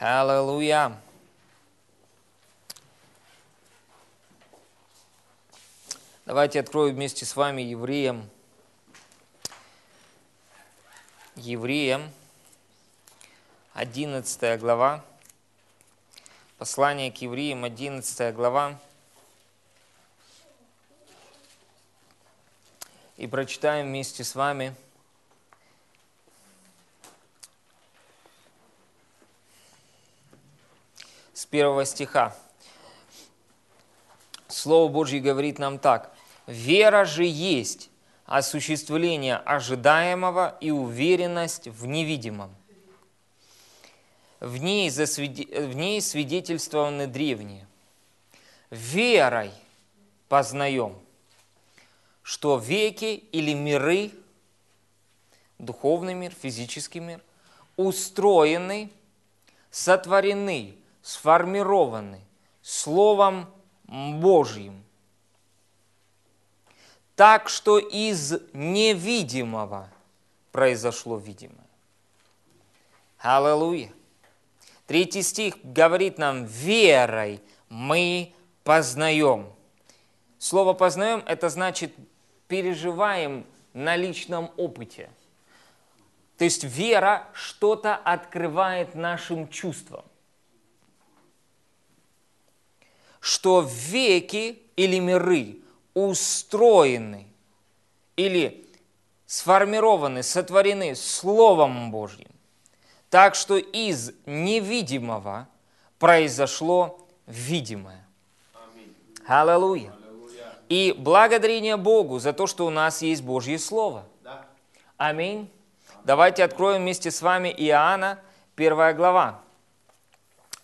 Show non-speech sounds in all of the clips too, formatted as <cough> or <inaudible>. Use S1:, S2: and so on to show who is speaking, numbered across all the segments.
S1: Аллилуйя. Давайте откроем вместе с вами Евреям. Евреям, 11 глава. Послание к евреям, 11 глава. И прочитаем вместе с вами первого стиха. Слово Божье говорит нам так. «Вера же есть осуществление ожидаемого и уверенность в невидимом. В ней, засведи... в ней свидетельствованы древние. Верой познаем, что веки или миры, духовный мир, физический мир, устроены, сотворены, сформированы Словом Божьим, так что из невидимого произошло видимое. Аллилуйя. Третий стих говорит нам, верой мы познаем. Слово познаем, это значит переживаем на личном опыте. То есть вера что-то открывает нашим чувствам. Что веки или миры устроены или сформированы, сотворены Словом Божьим, так что из невидимого произошло видимое. Аллилуйя. И благодарение Богу за то, что у нас есть Божье Слово. Аминь. Давайте откроем вместе с вами Иоанна, первая глава.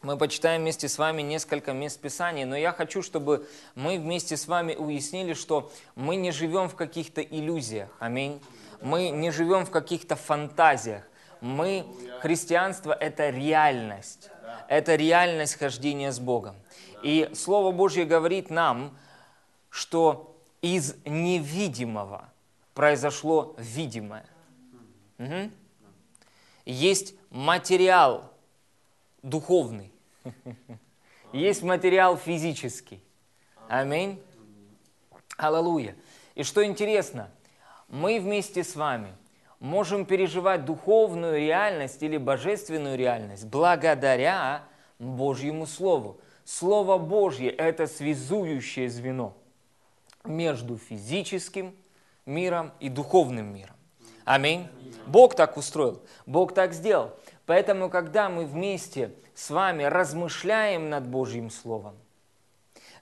S1: Мы почитаем вместе с вами несколько мест Писания, но я хочу, чтобы мы вместе с вами уяснили, что мы не живем в каких-то иллюзиях. Аминь. Мы не живем в каких-то фантазиях. Мы, христианство – это реальность. Это реальность хождения с Богом. И Слово Божье говорит нам, что из невидимого произошло видимое. Угу. Есть материал духовный, <laughs> есть материал физический. Аминь. Аллилуйя. И что интересно, мы вместе с вами можем переживать духовную реальность или божественную реальность благодаря Божьему Слову. Слово Божье – это связующее звено между физическим миром и духовным миром. Аминь. Бог так устроил, Бог так сделал. Поэтому, когда мы вместе с вами размышляем над Божьим Словом,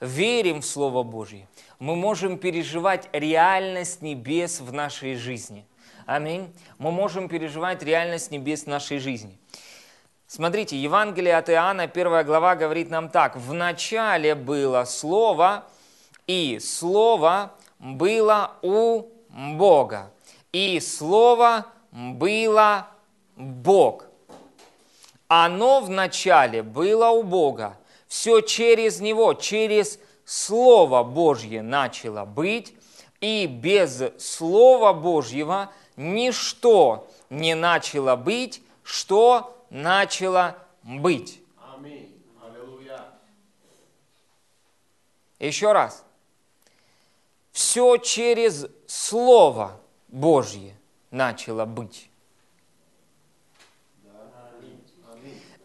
S1: верим в Слово Божье, мы можем переживать реальность небес в нашей жизни. Аминь. Мы можем переживать реальность небес в нашей жизни. Смотрите, Евангелие от Иоанна, первая глава, говорит нам так. «В начале было Слово, и Слово было у Бога, и Слово было Бог. Оно вначале было у Бога, все через Него, через Слово Божье начало быть, и без Слова Божьего ничто не начало быть, что начало быть.
S2: Аминь. Аллилуйя.
S1: Еще раз. Все через Слово Божье начало быть.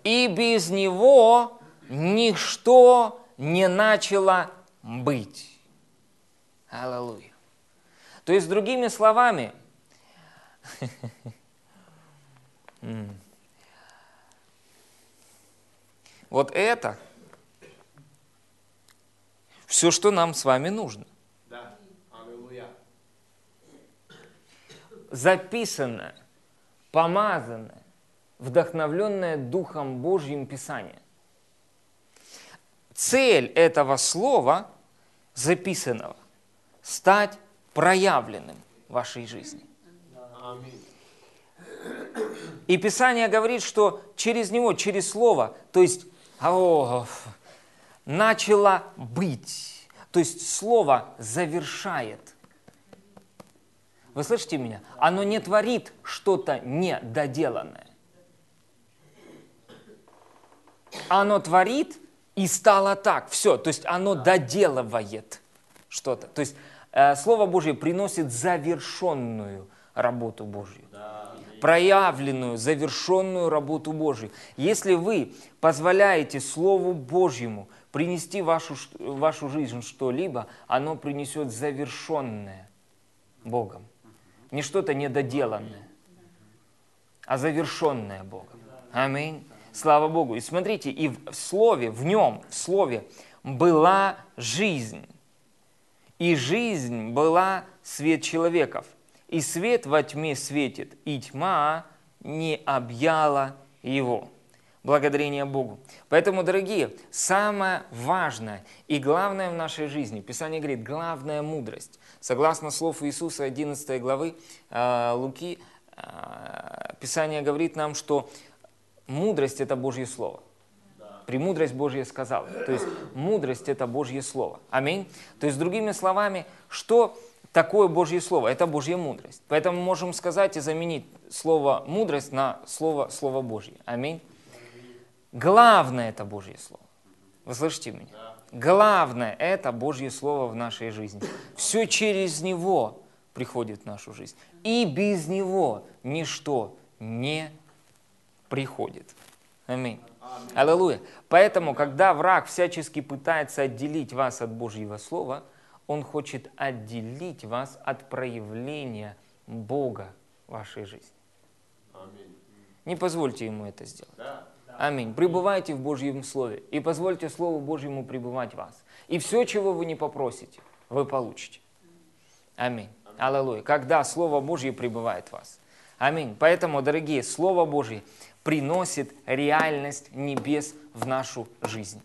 S1: И без него ничто не начало быть. Аллилуйя. То есть, другими словами, <laughs> вот это все, что нам с вами нужно.
S2: Да. Аллилуйя.
S1: Вдохновленное Духом Божьим Писание. Цель этого слова, записанного, стать проявленным в вашей жизни. И Писание говорит, что через него, через Слово, то есть о, начало быть. То есть Слово завершает. Вы слышите меня? Оно не творит что-то недоделанное. Оно творит и стало так. Все, то есть оно доделывает что-то. То есть э, Слово Божье приносит завершенную работу Божью. Проявленную, завершенную работу Божью. Если вы позволяете Слову Божьему принести вашу, вашу жизнь что-либо, оно принесет завершенное Богом. Не что-то недоделанное, а завершенное Богом. Аминь. Слава Богу. И смотрите, и в Слове, в нем, в Слове была жизнь. И жизнь была свет человеков. И свет во тьме светит, и тьма не объяла его. Благодарение Богу. Поэтому, дорогие, самое важное и главное в нашей жизни, Писание говорит, главная мудрость. Согласно слов Иисуса 11 главы э, Луки, э, Писание говорит нам, что мудрость – это Божье Слово. Премудрость Божья сказала. То есть мудрость – это Божье Слово. Аминь. То есть, другими словами, что такое Божье Слово? Это Божья мудрость. Поэтому можем сказать и заменить слово «мудрость» на слово «Слово Божье». Аминь. Главное – это Божье Слово. Вы слышите меня? Главное – это Божье Слово в нашей жизни. Все через Него приходит в нашу жизнь. И без Него ничто не приходит. Аминь. Аллилуйя. Поэтому, когда враг всячески пытается отделить вас от Божьего Слова, он хочет отделить вас от проявления Бога в вашей жизни. Не позвольте ему это сделать. Аминь. Пребывайте в Божьем Слове и позвольте Слову Божьему пребывать в вас. И все, чего вы не попросите, вы получите. Аминь. Аллилуйя. Когда Слово Божье пребывает в вас. Аминь. Поэтому, дорогие, Слово Божье приносит реальность небес в нашу жизнь.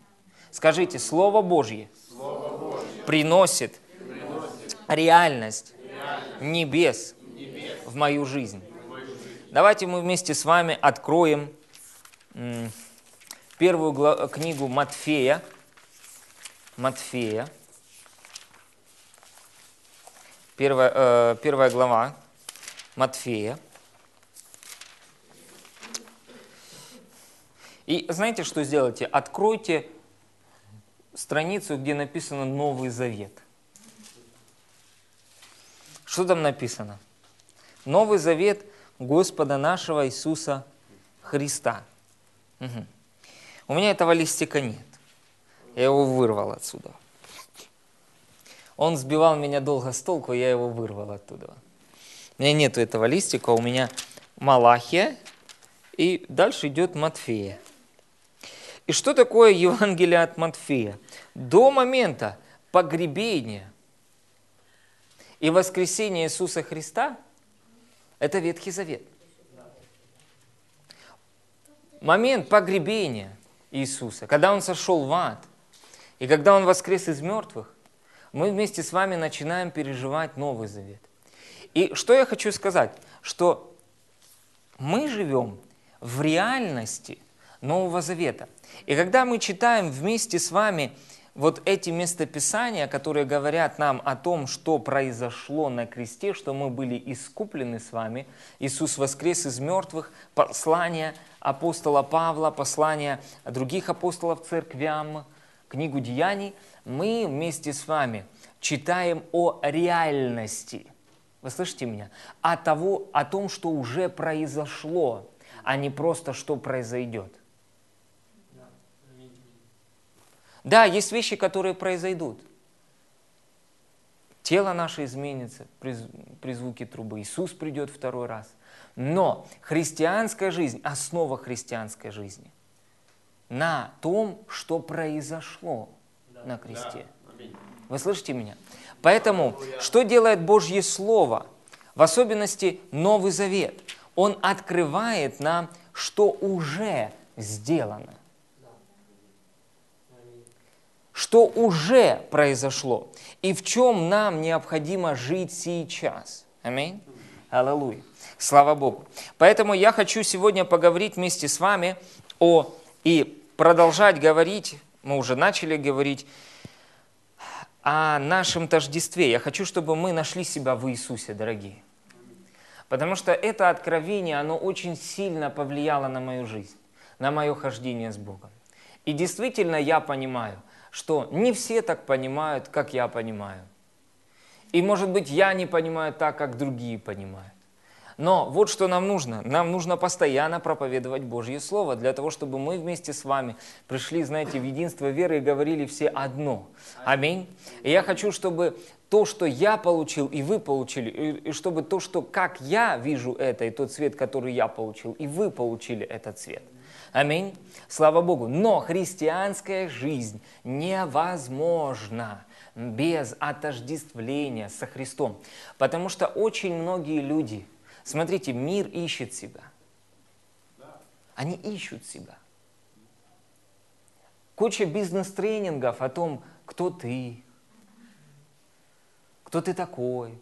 S1: Скажите, Слово Божье, Слово Божье приносит, приносит реальность, реальность небес, небес в мою жизнь. Давайте мы вместе с вами откроем первую книгу Матфея. Матфея. Первая, э, первая глава Матфея. И знаете, что сделайте? Откройте страницу, где написано Новый Завет. Что там написано? Новый Завет Господа нашего Иисуса Христа. Угу. У меня этого листика нет. Я его вырвал отсюда. Он сбивал меня долго с толку, я его вырвал оттуда. У меня нету этого листика, у меня Малахия, и дальше идет Матфея. И что такое Евангелие от Матфея? До момента погребения и воскресения Иисуса Христа – это Ветхий Завет. Момент погребения Иисуса, когда Он сошел в ад, и когда Он воскрес из мертвых, мы вместе с вами начинаем переживать Новый Завет. И что я хочу сказать, что мы живем в реальности Нового Завета. И когда мы читаем вместе с вами вот эти местописания, которые говорят нам о том, что произошло на кресте, что мы были искуплены с вами, Иисус воскрес из мертвых, послание апостола Павла, послание других апостолов церквям, книгу Деяний, мы вместе с вами читаем о реальности. Вы слышите меня? О, того, о том, что уже произошло, а не просто что произойдет. Да, есть вещи, которые произойдут. Тело наше изменится при, при звуке трубы. Иисус придет второй раз. Но христианская жизнь, основа христианской жизни на том, что произошло да, на кресте. Да. Вы слышите меня? Поэтому, что делает Божье Слово, в особенности Новый Завет? Он открывает нам, что уже сделано. Что уже произошло и в чем нам необходимо жить сейчас. Аминь. Аллилуйя. Слава Богу. Поэтому я хочу сегодня поговорить вместе с вами о и продолжать говорить, мы уже начали говорить о нашем тождестве. Я хочу, чтобы мы нашли себя в Иисусе, дорогие. Потому что это откровение, оно очень сильно повлияло на мою жизнь, на мое хождение с Богом. И действительно я понимаю, что не все так понимают, как я понимаю. И может быть я не понимаю так, как другие понимают. Но вот что нам нужно. Нам нужно постоянно проповедовать Божье Слово, для того, чтобы мы вместе с вами пришли, знаете, в единство веры и говорили все одно. Аминь. И я хочу, чтобы то, что я получил, и вы получили, и, чтобы то, что как я вижу это, и тот цвет, который я получил, и вы получили этот цвет. Аминь. Слава Богу. Но христианская жизнь невозможна без отождествления со Христом. Потому что очень многие люди, смотрите, мир ищет себя. Они ищут себя. Куча бизнес-тренингов о том, кто ты, кто ты такой,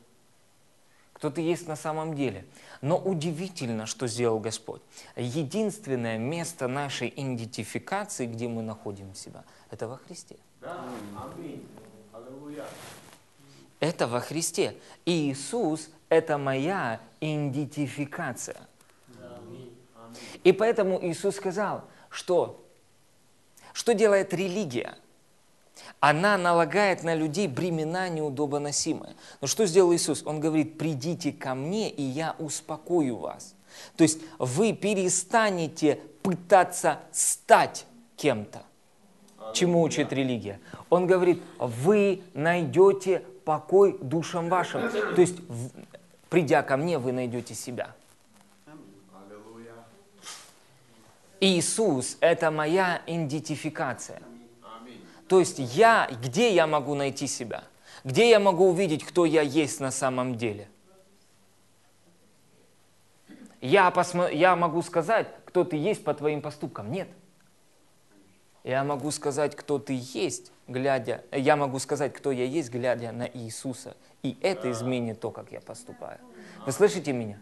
S1: кто ты есть на самом деле. Но удивительно, что сделал Господь. Единственное место нашей идентификации, где мы находим себя, это во Христе.
S2: Да. Аминь. Аллилуйя.
S1: Это во Христе. И Иисус – это моя идентификация. И поэтому Иисус сказал, что, что делает религия? Она налагает на людей бремена неудобоносимые. Но что сделал Иисус? Он говорит, придите ко мне, и я успокою вас. То есть вы перестанете пытаться стать кем-то. Чему учит религия? Он говорит, вы найдете покой душам вашим. То есть, придя ко мне, вы найдете себя. Иисус – это моя идентификация. То есть я, где я могу найти себя? Где я могу увидеть, кто я есть на самом деле? Я, посмо- я могу сказать, кто ты есть по твоим поступкам? Нет. Я могу сказать, кто ты есть, глядя, я могу сказать, кто я есть, глядя на Иисуса. И это изменит то, как я поступаю. Вы слышите меня?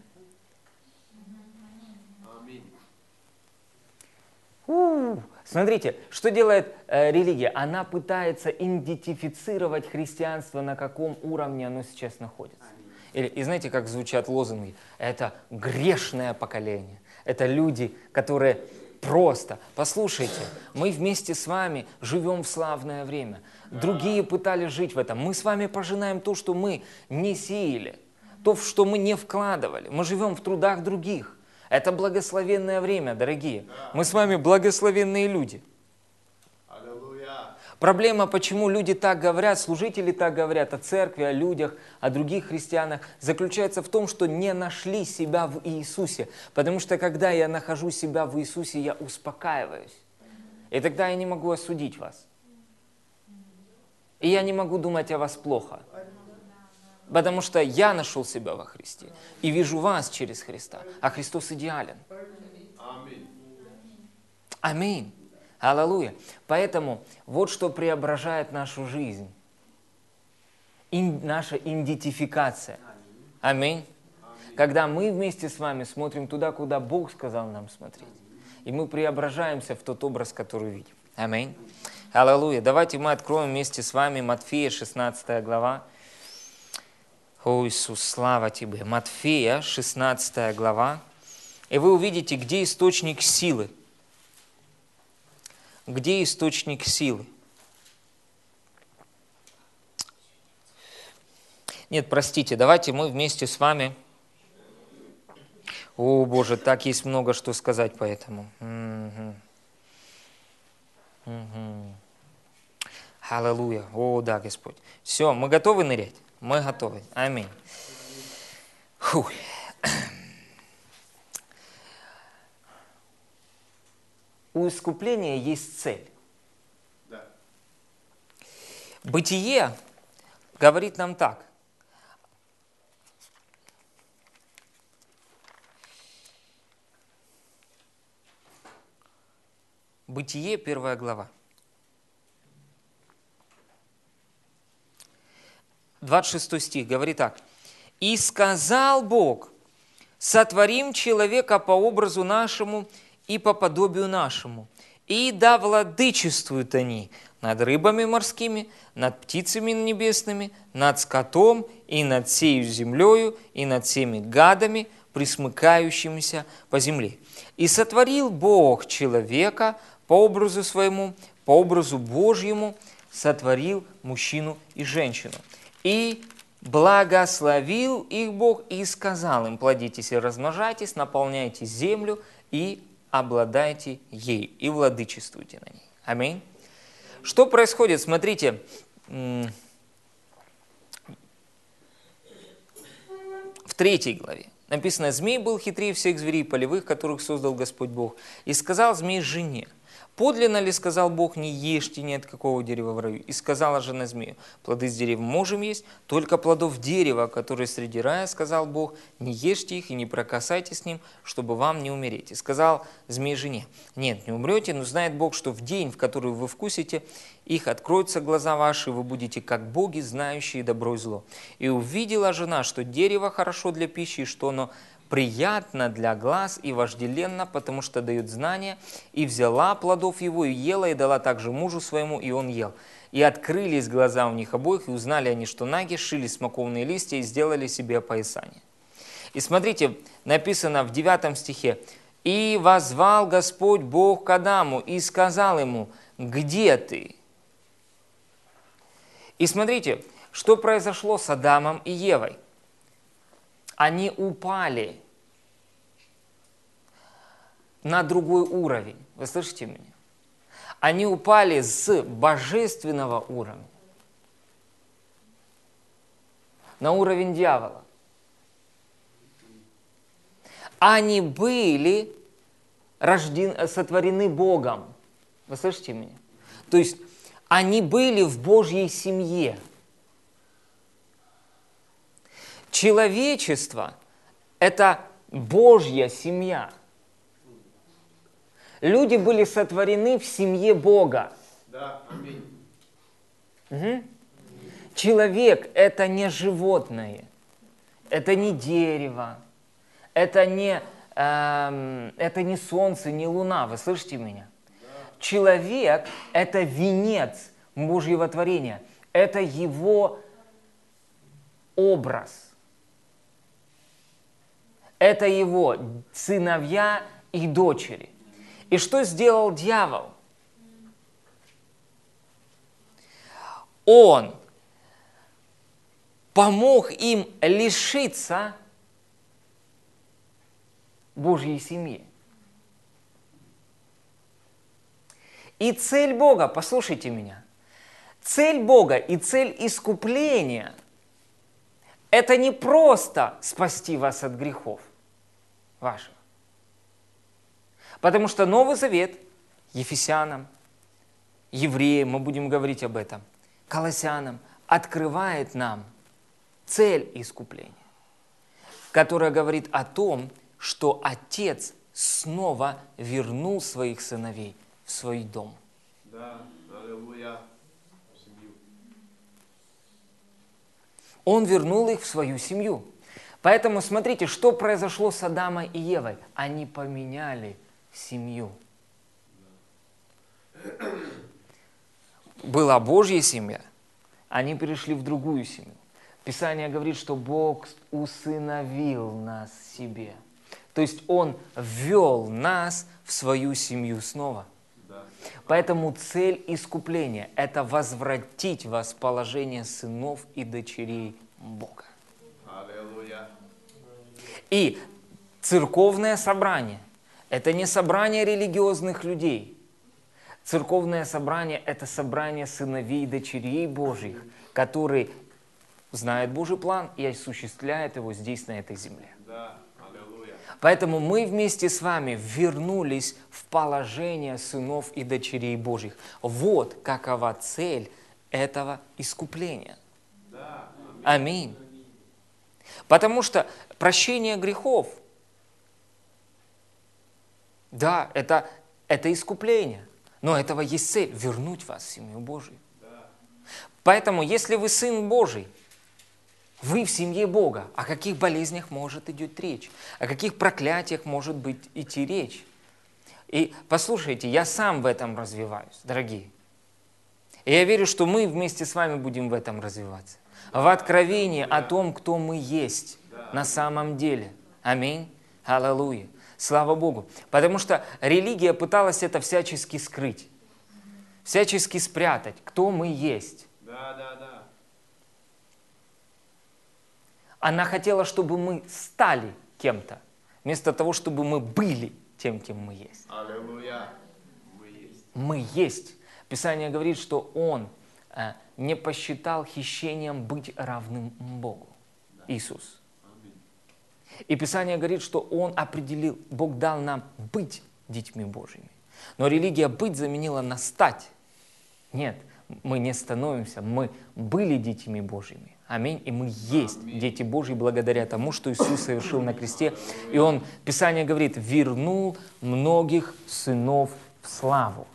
S2: Аминь.
S1: У, Смотрите, что делает э, религия? Она пытается идентифицировать христианство, на каком уровне оно сейчас находится. Или, и знаете, как звучат лозунги? Это грешное поколение. Это люди, которые просто, послушайте, мы вместе с вами живем в славное время. Другие пытались жить в этом. Мы с вами пожинаем то, что мы не сеяли, то, что мы не вкладывали. Мы живем в трудах других. Это благословенное время, дорогие. Мы с вами благословенные люди. Проблема, почему люди так говорят, служители так говорят о церкви, о людях, о других христианах, заключается в том, что не нашли себя в Иисусе. Потому что когда я нахожу себя в Иисусе, я успокаиваюсь. И тогда я не могу осудить вас. И я не могу думать о вас плохо. Потому что я нашел себя во Христе и вижу вас через Христа, а Христос идеален.
S2: Аминь.
S1: Аллилуйя. Поэтому вот что преображает нашу жизнь. Ин- наша идентификация. Аминь. Когда мы вместе с вами смотрим туда, куда Бог сказал нам смотреть. И мы преображаемся в тот образ, который видим. Аминь. Аллилуйя. Давайте мы откроем вместе с вами Матфея, 16 глава. О, Иисус, слава Тебе. Матфея, 16 глава. И вы увидите, где источник силы. Где источник силы? Нет, простите, давайте мы вместе с вами... О, Боже, так есть много что сказать по этому. Мгм. Мгм. Аллилуйя. О, да, Господь. Все, мы готовы нырять? Мы готовы. Аминь. Фух. У искупления есть цель.
S2: Да.
S1: Бытие говорит нам так. Бытие, первая глава. 26 стих говорит так. «И сказал Бог, сотворим человека по образу нашему и по подобию нашему, и да владычествуют они над рыбами морскими, над птицами небесными, над скотом и над сею землею, и над всеми гадами, присмыкающимися по земле. И сотворил Бог человека по образу своему, по образу Божьему сотворил мужчину и женщину. И благословил их Бог и сказал им, плодитесь и размножайтесь, наполняйте землю и обладайте ей, и владычествуйте на ней. Аминь. Что происходит? Смотрите, в третьей главе написано, «Змей был хитрее всех зверей полевых, которых создал Господь Бог, и сказал змей жене, Подлинно ли, сказал Бог, не ешьте ни от какого дерева в раю? И сказала жена змею, плоды с дерев можем есть, только плодов дерева, которые среди рая, сказал Бог, не ешьте их и не прокасайтесь с ним, чтобы вам не умереть. И сказал змей жене, нет, не умрете, но знает Бог, что в день, в который вы вкусите, их откроются глаза ваши, и вы будете как боги, знающие добро и зло. И увидела жена, что дерево хорошо для пищи, и что оно приятно для глаз и вожделенно, потому что дает знания, и взяла плодов его, и ела, и дала также мужу своему, и он ел. И открылись глаза у них обоих, и узнали они, что наги шили смоковные листья и сделали себе опоясание. И смотрите, написано в 9 стихе, «И возвал Господь Бог к Адаму и сказал ему, где ты?» И смотрите, что произошло с Адамом и Евой – они упали на другой уровень. Вы слышите меня? Они упали с божественного уровня на уровень дьявола. Они были рождены, сотворены Богом. Вы слышите меня? То есть они были в Божьей семье – Человечество – это Божья семья. Люди были сотворены в семье Бога.
S2: Да, аминь.
S1: Угу. Человек – это не животное, это не дерево, это не, эм, это не солнце, не луна. Вы слышите меня? Да. Человек – это венец Божьего творения, это его образ – это его сыновья и дочери. И что сделал дьявол? Он помог им лишиться Божьей семьи. И цель Бога, послушайте меня, цель Бога и цель искупления – это не просто спасти вас от грехов вашего. Потому что Новый Завет Ефесянам, евреям, мы будем говорить об этом, Колоссянам, открывает нам цель искупления, которая говорит о том, что Отец снова вернул своих сыновей в свой дом.
S2: Да, аллилуйя.
S1: Он вернул их в свою семью. Поэтому смотрите, что произошло с Адамом и Евой. Они поменяли семью. Была Божья семья, они перешли в другую семью. Писание говорит, что Бог усыновил нас себе. То есть Он ввел нас в свою семью снова. Поэтому цель искупления – это возвратить вас в положение сынов и дочерей Бога. И церковное собрание – это не собрание религиозных людей. Церковное собрание – это собрание сыновей и дочерей Божьих, которые знают Божий план и осуществляют его здесь, на этой земле. Поэтому мы вместе с вами вернулись в положение сынов и дочерей Божьих. Вот какова цель этого искупления. Аминь. Потому что прощение грехов, да, это, это искупление, но этого есть цель – вернуть вас в семью Божию. Поэтому, если вы сын Божий, вы в семье Бога, о каких болезнях может идти речь? О каких проклятиях может быть идти речь? И послушайте, я сам в этом развиваюсь, дорогие. И я верю, что мы вместе с вами будем в этом развиваться в откровении о том, кто мы есть на самом деле. Аминь. Аллилуйя. Слава Богу. Потому что религия пыталась это всячески скрыть, всячески спрятать, кто мы есть.
S2: Да, да, да.
S1: Она хотела, чтобы мы стали кем-то, вместо того, чтобы мы были тем, кем мы есть.
S2: Аллилуйя. Мы есть.
S1: Мы есть. Писание говорит, что Он э, не посчитал хищением быть равным Богу. Иисус. И Писание говорит, что Он определил, Бог дал нам быть детьми Божьими. Но религия быть заменила на стать. Нет, мы не становимся, мы были детьми Божьими. Аминь. И мы есть
S2: Аминь.
S1: дети Божьи благодаря тому, что Иисус совершил на кресте. И Он, Писание говорит, вернул многих сынов в славу.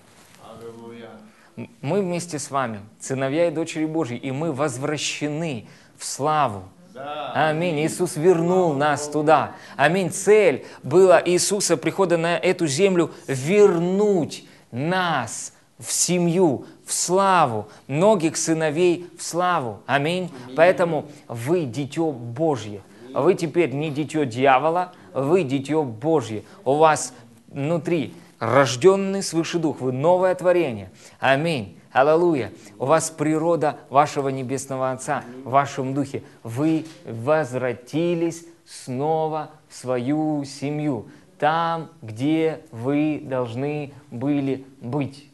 S1: Мы вместе с вами, сыновья и дочери Божьи, и мы возвращены в славу. Аминь. Иисус вернул нас туда. Аминь. Цель была Иисуса прихода на эту землю вернуть нас в семью, в славу, многих сыновей в славу. Аминь. Поэтому вы дитё Божье. Вы теперь не дитё дьявола, вы дитё Божье. У вас внутри рожденный свыше дух, вы новое творение. Аминь. Аллилуйя. У вас природа вашего Небесного Отца в вашем духе. Вы возвратились снова в свою семью, там, где вы должны были быть.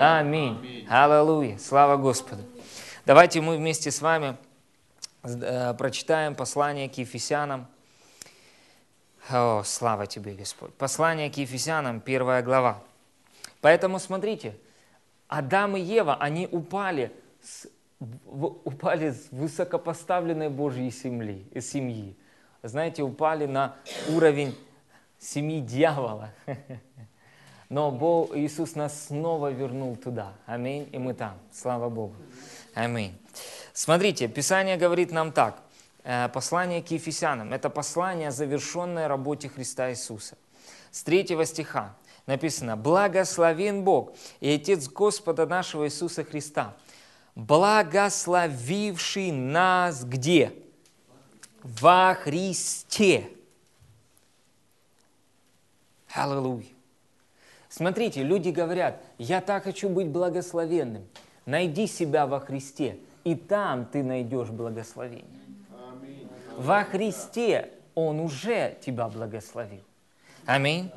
S1: Аминь. Аллилуйя. Слава Господу. Давайте мы вместе с вами э, прочитаем послание к Ефесянам. О, слава тебе, Господь. Послание к Ефесянам, первая глава. Поэтому смотрите, Адам и Ева, они упали с, упали с высокопоставленной Божьей семьи, э, семьи. Знаете, упали на уровень семьи дьявола. <laughs> Но Бог, Иисус нас снова вернул туда. Аминь. И мы там. Слава Богу. Аминь. Смотрите, Писание говорит нам так. Э, Послание к Ефесянам. Это послание, завершенное работе Христа Иисуса. С третьего стиха написано «Благословен Бог и Отец Господа нашего Иисуса Христа, благословивший нас где? Во Христе». Аллилуйя. Смотрите, люди говорят, я так хочу быть благословенным. Найди себя во Христе, и там ты найдешь благословение. Во Христе Он уже тебя благословил. Аминь.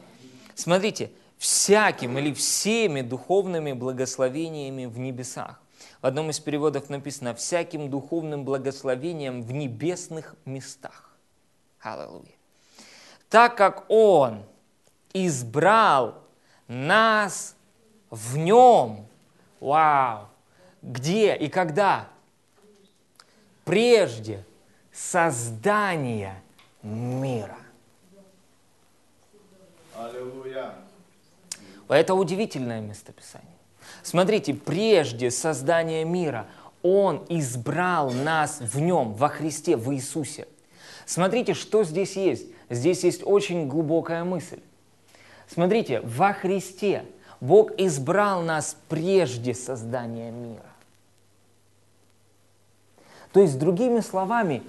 S1: Смотрите, всяким или всеми духовными благословениями в небесах. В одном из переводов написано «всяким духовным благословением в небесных местах». Аллилуйя. Так как Он избрал нас в Нем. Вау! Где и когда? Прежде создания мира.
S2: Аллилуйя.
S1: Это удивительное местописание. Смотрите, прежде создания мира Он избрал нас в Нем, во Христе, в Иисусе. Смотрите, что здесь есть. Здесь есть очень глубокая мысль. Смотрите, во Христе Бог избрал нас прежде создания мира. То есть, другими словами,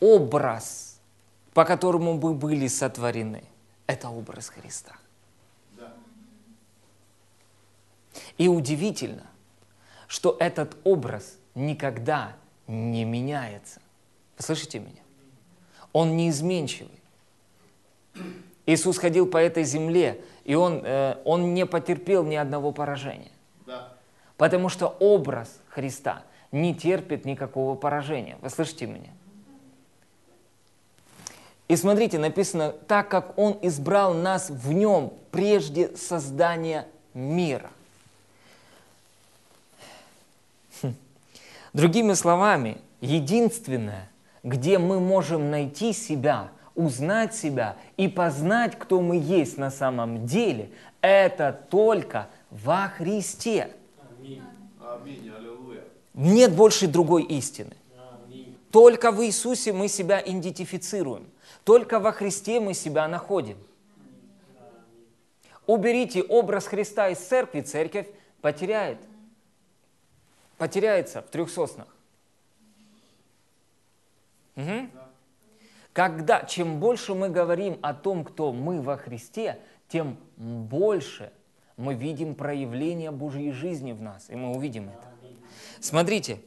S1: образ, по которому мы были сотворены, это образ Христа.
S2: Да.
S1: И удивительно, что этот образ никогда не меняется. Вы слышите меня? Он неизменчивый. Иисус ходил по этой земле, и он, э, он не потерпел ни одного поражения.
S2: Да.
S1: Потому что образ Христа не терпит никакого поражения. Вы слышите меня? И смотрите, написано, так как Он избрал нас в Нем прежде создания мира. Другими словами, единственное, где мы можем найти себя, узнать себя и познать, кто мы есть на самом деле, это только во Христе.
S2: Аминь. Аллилуйя.
S1: Нет больше другой истины. Только в Иисусе мы себя идентифицируем. Только во Христе мы себя находим. Уберите образ Христа из церкви, церковь потеряет. Потеряется в трех соснах. Мгм. Когда, чем больше мы говорим о том, кто мы во Христе, тем больше мы видим проявление Божьей жизни в нас, и мы увидим это. Смотрите,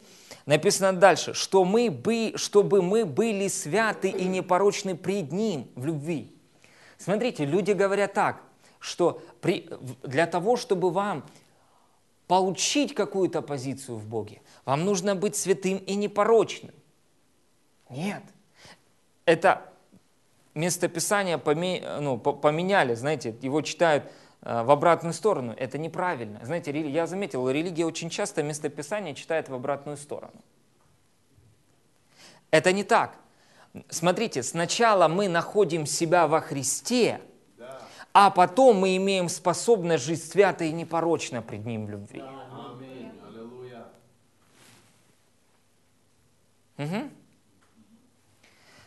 S1: написано дальше, что мы бы, чтобы мы были святы и непорочны пред Ним в любви. Смотрите, люди говорят так, что при, для того, чтобы вам получить какую-то позицию в Боге, вам нужно быть святым и непорочным. Нет. Это местописание ну, поменяли, знаете, его читают э, в обратную сторону. Это неправильно. Знаете, я заметил, религия очень часто местописание читает в обратную сторону. Это не так. Смотрите, сначала мы находим себя во Христе, а потом мы имеем способность жить свято и непорочно пред Ним в любви. Угу.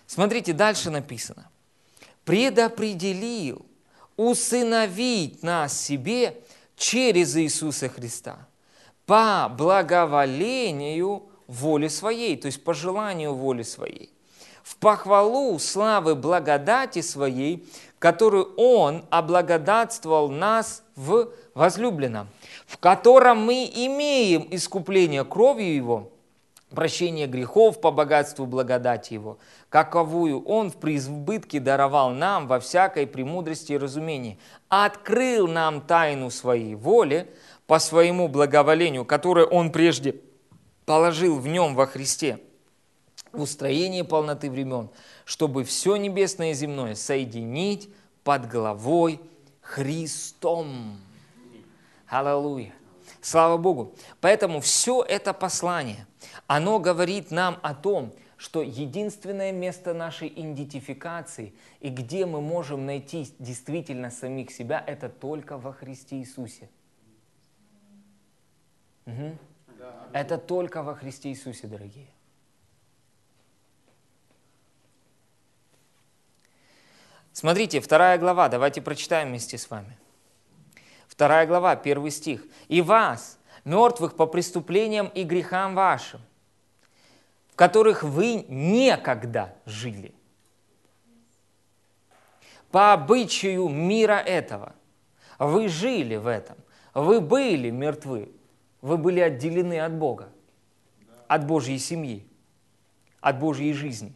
S1: Смотрите, дальше написано. Предопределил усыновить нас себе через Иисуса Христа по благоволению воли своей, то есть по желанию воли своей, в похвалу славы благодати своей, которую Он облагодатствовал нас в возлюбленном, в котором мы имеем искупление кровью Его, прощение грехов по богатству благодати Его, каковую Он в преизбытке даровал нам во всякой премудрости и разумении, открыл нам тайну Своей воли по Своему благоволению, которое Он прежде положил в Нем во Христе, в устроении полноты времен, чтобы все небесное и земное соединить под головой Христом. Аллилуйя. Слава Богу. Поэтому все это послание, оно говорит нам о том, что единственное место нашей идентификации и где мы можем найти действительно самих себя, это только во Христе Иисусе. Угу. Это только во Христе Иисусе, дорогие. Смотрите, вторая глава, давайте прочитаем вместе с вами. Вторая глава, первый стих. «И вас, мертвых по преступлениям и грехам вашим, в которых вы некогда жили, по обычаю мира этого. Вы жили в этом, вы были мертвы, вы были отделены от Бога, от Божьей семьи, от Божьей жизни –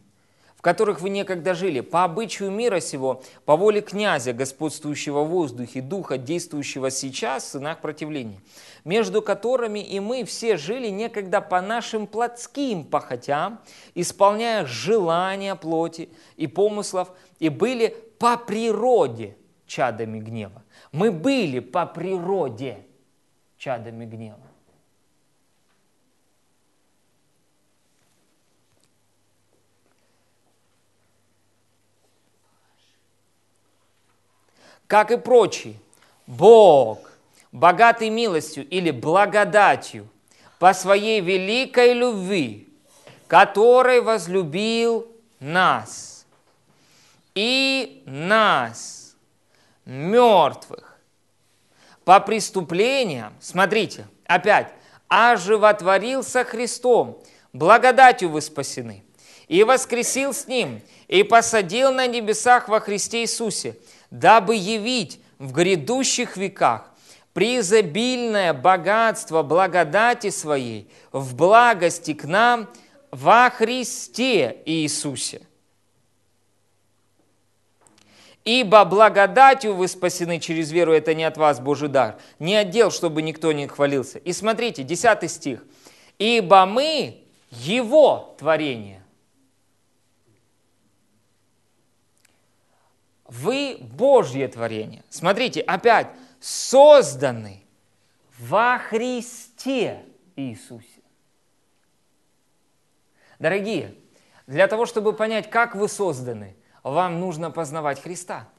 S1: в которых вы некогда жили, по обычаю мира сего, по воле князя, господствующего в воздухе, духа, действующего сейчас в сынах противления, между которыми и мы все жили некогда по нашим плотским похотям, исполняя желания плоти и помыслов, и были по природе чадами гнева. Мы были по природе чадами гнева. Как и прочие, Бог, богатый милостью или благодатью, по своей великой любви, который возлюбил нас и нас, мертвых, по преступлениям, смотрите, опять, оживотворился Христом, благодатью вы спасены, и воскресил с Ним, и посадил на небесах во Христе Иисусе, дабы явить в грядущих веках преизобильное богатство благодати своей в благости к нам во Христе Иисусе. Ибо благодатью вы спасены через веру, это не от вас Божий дар, не отдел, чтобы никто не хвалился. И смотрите, 10 стих. Ибо мы Его творение, Вы Божье творение. Смотрите, опять, созданы во Христе Иисусе. Дорогие, для того, чтобы понять, как вы созданы, вам нужно познавать Христа.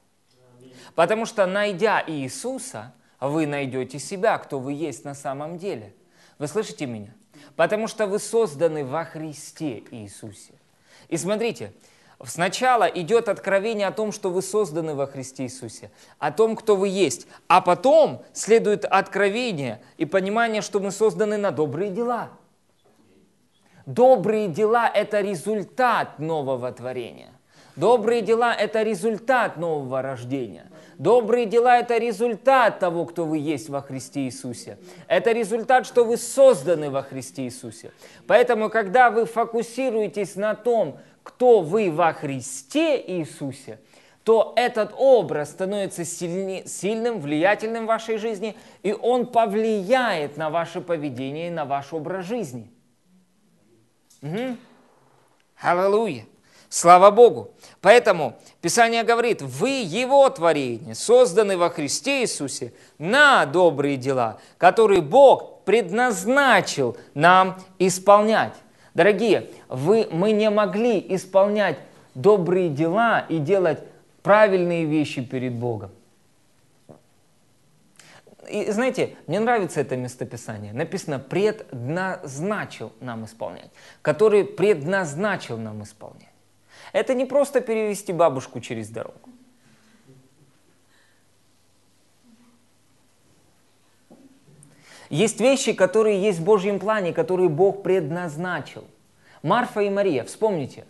S1: Потому что, найдя Иисуса, вы найдете себя, кто вы есть на самом деле. Вы слышите меня? Потому что вы созданы во Христе Иисусе. И смотрите, Сначала идет откровение о том, что вы созданы во Христе Иисусе, о том, кто вы есть. А потом следует откровение и понимание, что мы созданы на добрые дела. Добрые дела – это результат нового творения. Добрые дела – это результат нового рождения. Добрые дела – это результат того, кто вы есть во Христе Иисусе. Это результат, что вы созданы во Христе Иисусе. Поэтому, когда вы фокусируетесь на том, кто вы во Христе Иисусе, то этот образ становится сильни, сильным, влиятельным в вашей жизни, и он повлияет на ваше поведение и на ваш образ жизни. Угу. Аллилуйя. Слава Богу. Поэтому Писание говорит, вы Его творение, созданы во Христе Иисусе на добрые дела, которые Бог предназначил нам исполнять. Дорогие, вы, мы не могли исполнять добрые дела и делать правильные вещи перед Богом. И знаете, мне нравится это местописание. Написано «предназначил нам исполнять», который предназначил нам исполнять. Это не просто перевести бабушку через дорогу. Есть вещи, которые есть в Божьем плане, которые Бог предназначил. Марфа и Мария, вспомните.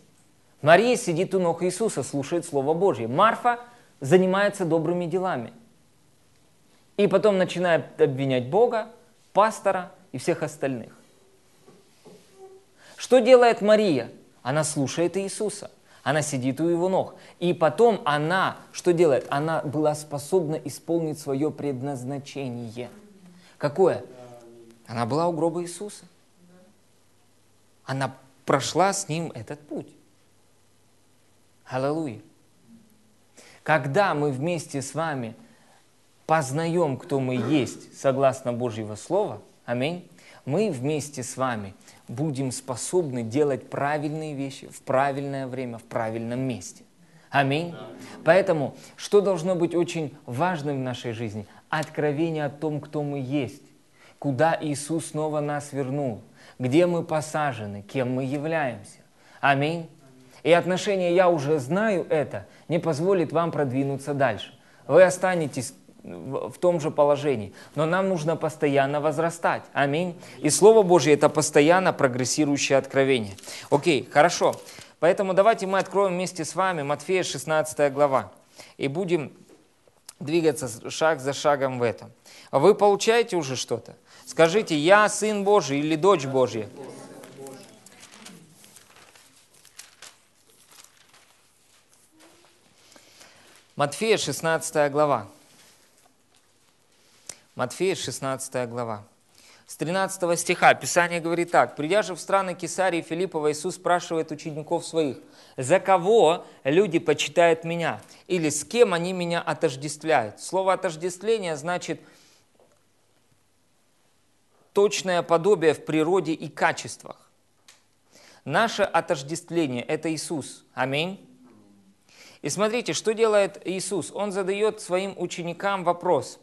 S1: Мария сидит у ног Иисуса, слушает Слово Божье. Марфа занимается добрыми делами. И потом начинает обвинять Бога, пастора и всех остальных. Что делает Мария? Она слушает Иисуса. Она сидит у его ног. И потом она, что делает? Она была способна исполнить свое предназначение. Какое? Она была у гроба Иисуса. Она прошла с ним этот путь. Аллилуйя. Когда мы вместе с вами познаем, кто мы есть, согласно Божьего Слова, аминь, мы вместе с вами будем способны делать правильные вещи в правильное время, в правильном месте. Аминь. Поэтому, что должно быть очень важным в нашей жизни? Откровение о том, кто мы есть, куда Иисус снова нас вернул, где мы посажены, кем мы являемся. Аминь. И отношение «я уже знаю это» не позволит вам продвинуться дальше. Вы останетесь в том же положении. Но нам нужно постоянно возрастать. Аминь. И Слово Божье – это постоянно прогрессирующее откровение. Окей, хорошо. Поэтому давайте мы откроем вместе с вами Матфея 16 глава. И будем двигаться шаг за шагом в этом. Вы получаете уже что-то? Скажите, я сын Божий или дочь Божья? Матфея 16 глава. Матфея 16 глава. С 13 стиха Писание говорит так. «Придя же в страны Кесарии Филиппова, Иисус спрашивает учеников своих, «За кого люди почитают Меня?» Или «С кем они Меня отождествляют?» Слово «отождествление» значит точное подобие в природе и качествах. Наше отождествление – это Иисус. Аминь. И смотрите, что делает Иисус. Он задает своим ученикам вопрос.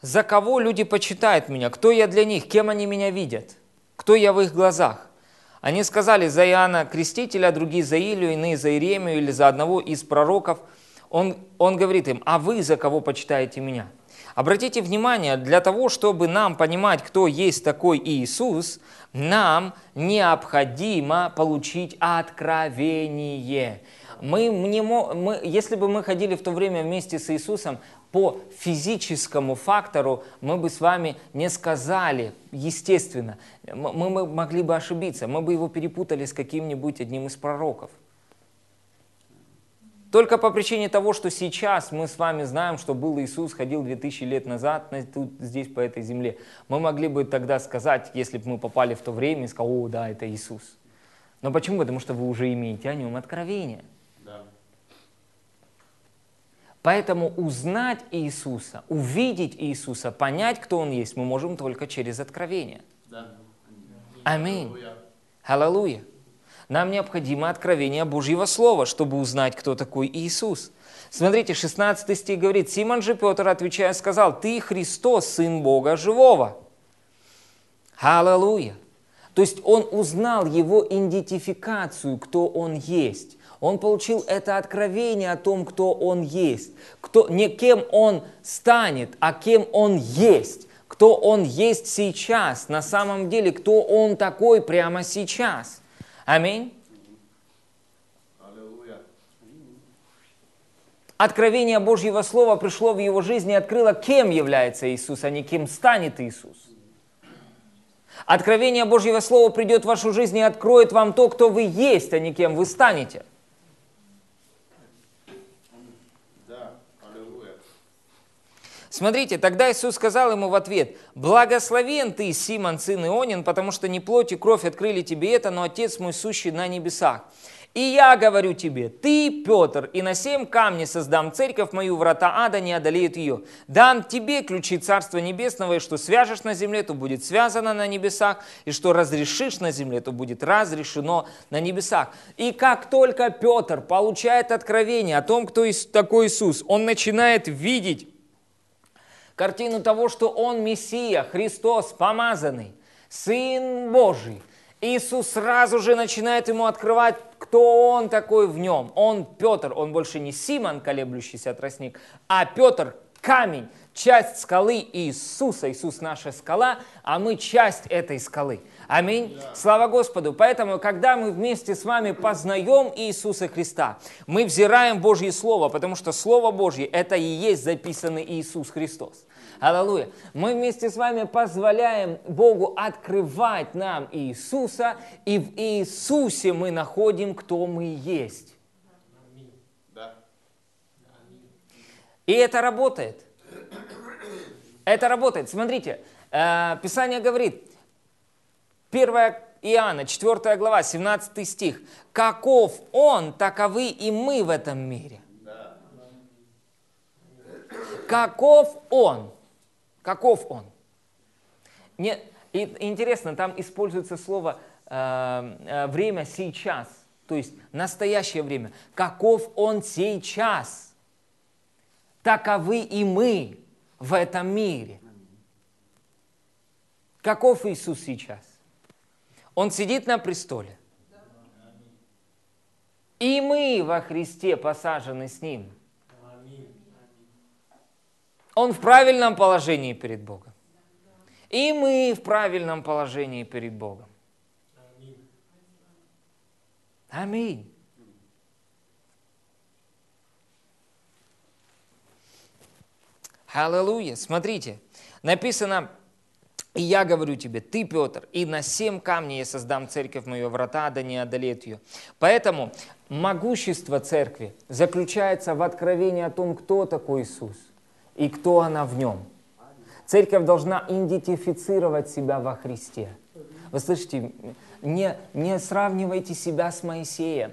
S1: За кого люди почитают меня? Кто я для них? Кем они меня видят? Кто я в их глазах? Они сказали за Иоанна Крестителя, другие за Илью, иные за Иеремию или за одного из пророков. Он, он говорит им, а вы за кого почитаете меня? Обратите внимание, для того, чтобы нам понимать, кто есть такой Иисус, нам необходимо получить откровение мы не мы, если бы мы ходили в то время вместе с Иисусом по физическому фактору, мы бы с вами не сказали, естественно, мы, могли бы ошибиться, мы бы его перепутали с каким-нибудь одним из пророков. Только по причине того, что сейчас мы с вами знаем, что был Иисус, ходил 2000 лет назад тут, здесь, по этой земле. Мы могли бы тогда сказать, если бы мы попали в то время и сказали, о, да, это Иисус. Но почему? Потому что вы уже имеете о нем откровение. Поэтому узнать Иисуса, увидеть Иисуса, понять, кто Он есть, мы можем только через откровение. Аминь. Аллилуйя. Нам необходимо откровение Божьего Слова, чтобы узнать, кто такой Иисус. Смотрите, 16 стих говорит, Симон же Петр, отвечая, сказал, «Ты Христос, Сын Бога Живого». Аллилуйя. То есть он узнал его идентификацию, кто он есть. Он получил это откровение о том, кто он есть. Кто, не кем он станет, а кем он есть. Кто он есть сейчас. На самом деле, кто он такой прямо сейчас. Аминь. Откровение Божьего Слова пришло в его жизнь и открыло, кем является Иисус, а не кем станет Иисус. Откровение Божьего Слова придет в вашу жизнь и откроет вам то, кто вы есть, а не кем вы станете. Смотрите, тогда Иисус сказал ему в ответ, «Благословен ты, Симон, сын Ионин, потому что не плоть и кровь открыли тебе это, но Отец мой сущий на небесах. И я говорю тебе, ты, Петр, и на семь камней создам церковь мою, врата ада не одолеют ее. Дам тебе ключи Царства Небесного, и что свяжешь на земле, то будет связано на небесах, и что разрешишь на земле, то будет разрешено на небесах. И как только Петр получает откровение о том, кто такой Иисус, он начинает видеть картину того, что он Мессия, Христос, помазанный, Сын Божий. Иисус сразу же начинает ему открывать, кто он такой в нем. Он Петр, он больше не Симон, колеблющийся тростник, а Петр камень, часть скалы Иисуса. Иисус наша скала, а мы часть этой скалы. Аминь. Да. Слава Господу. Поэтому, когда мы вместе с вами познаем Иисуса Христа, мы взираем Божье Слово, потому что Слово Божье – это и есть записанный Иисус Христос. Аллилуйя. Мы вместе с вами позволяем Богу открывать нам Иисуса, и в Иисусе мы находим, кто мы есть. И это работает. Это работает. Смотрите, э, Писание говорит, 1 Иоанна, 4 глава, 17 стих. «Каков Он, таковы и мы в этом мире». Каков Он? Каков Он? Не, и, интересно, там используется слово э, э, время сейчас, то есть настоящее время. Каков Он сейчас? Таковы и мы в этом мире. Каков Иисус сейчас? Он сидит на престоле. И мы во Христе посажены с Ним – он в правильном положении перед Богом. И мы в правильном положении перед Богом. Аминь. Аллилуйя. Смотрите, написано, и я говорю тебе, ты, Петр, и на семь камней я создам церковь мою, врата да не одолеют ее. Поэтому могущество церкви заключается в откровении о том, кто такой Иисус и кто она в нем. Церковь должна идентифицировать себя во Христе. Вы слышите, не, не сравнивайте себя с Моисеем.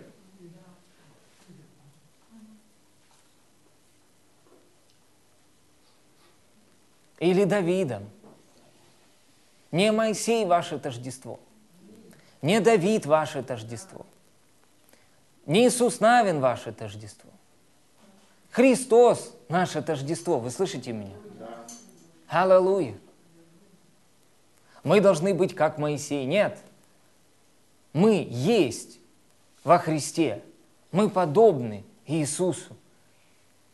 S1: Или Давидом. Не Моисей ваше тождество. Не Давид ваше тождество. Не Иисус Навин ваше тождество. Христос – наше тождество. Вы слышите меня? Аллилуйя. Мы должны быть как Моисей. Нет. Мы есть во Христе. Мы подобны Иисусу.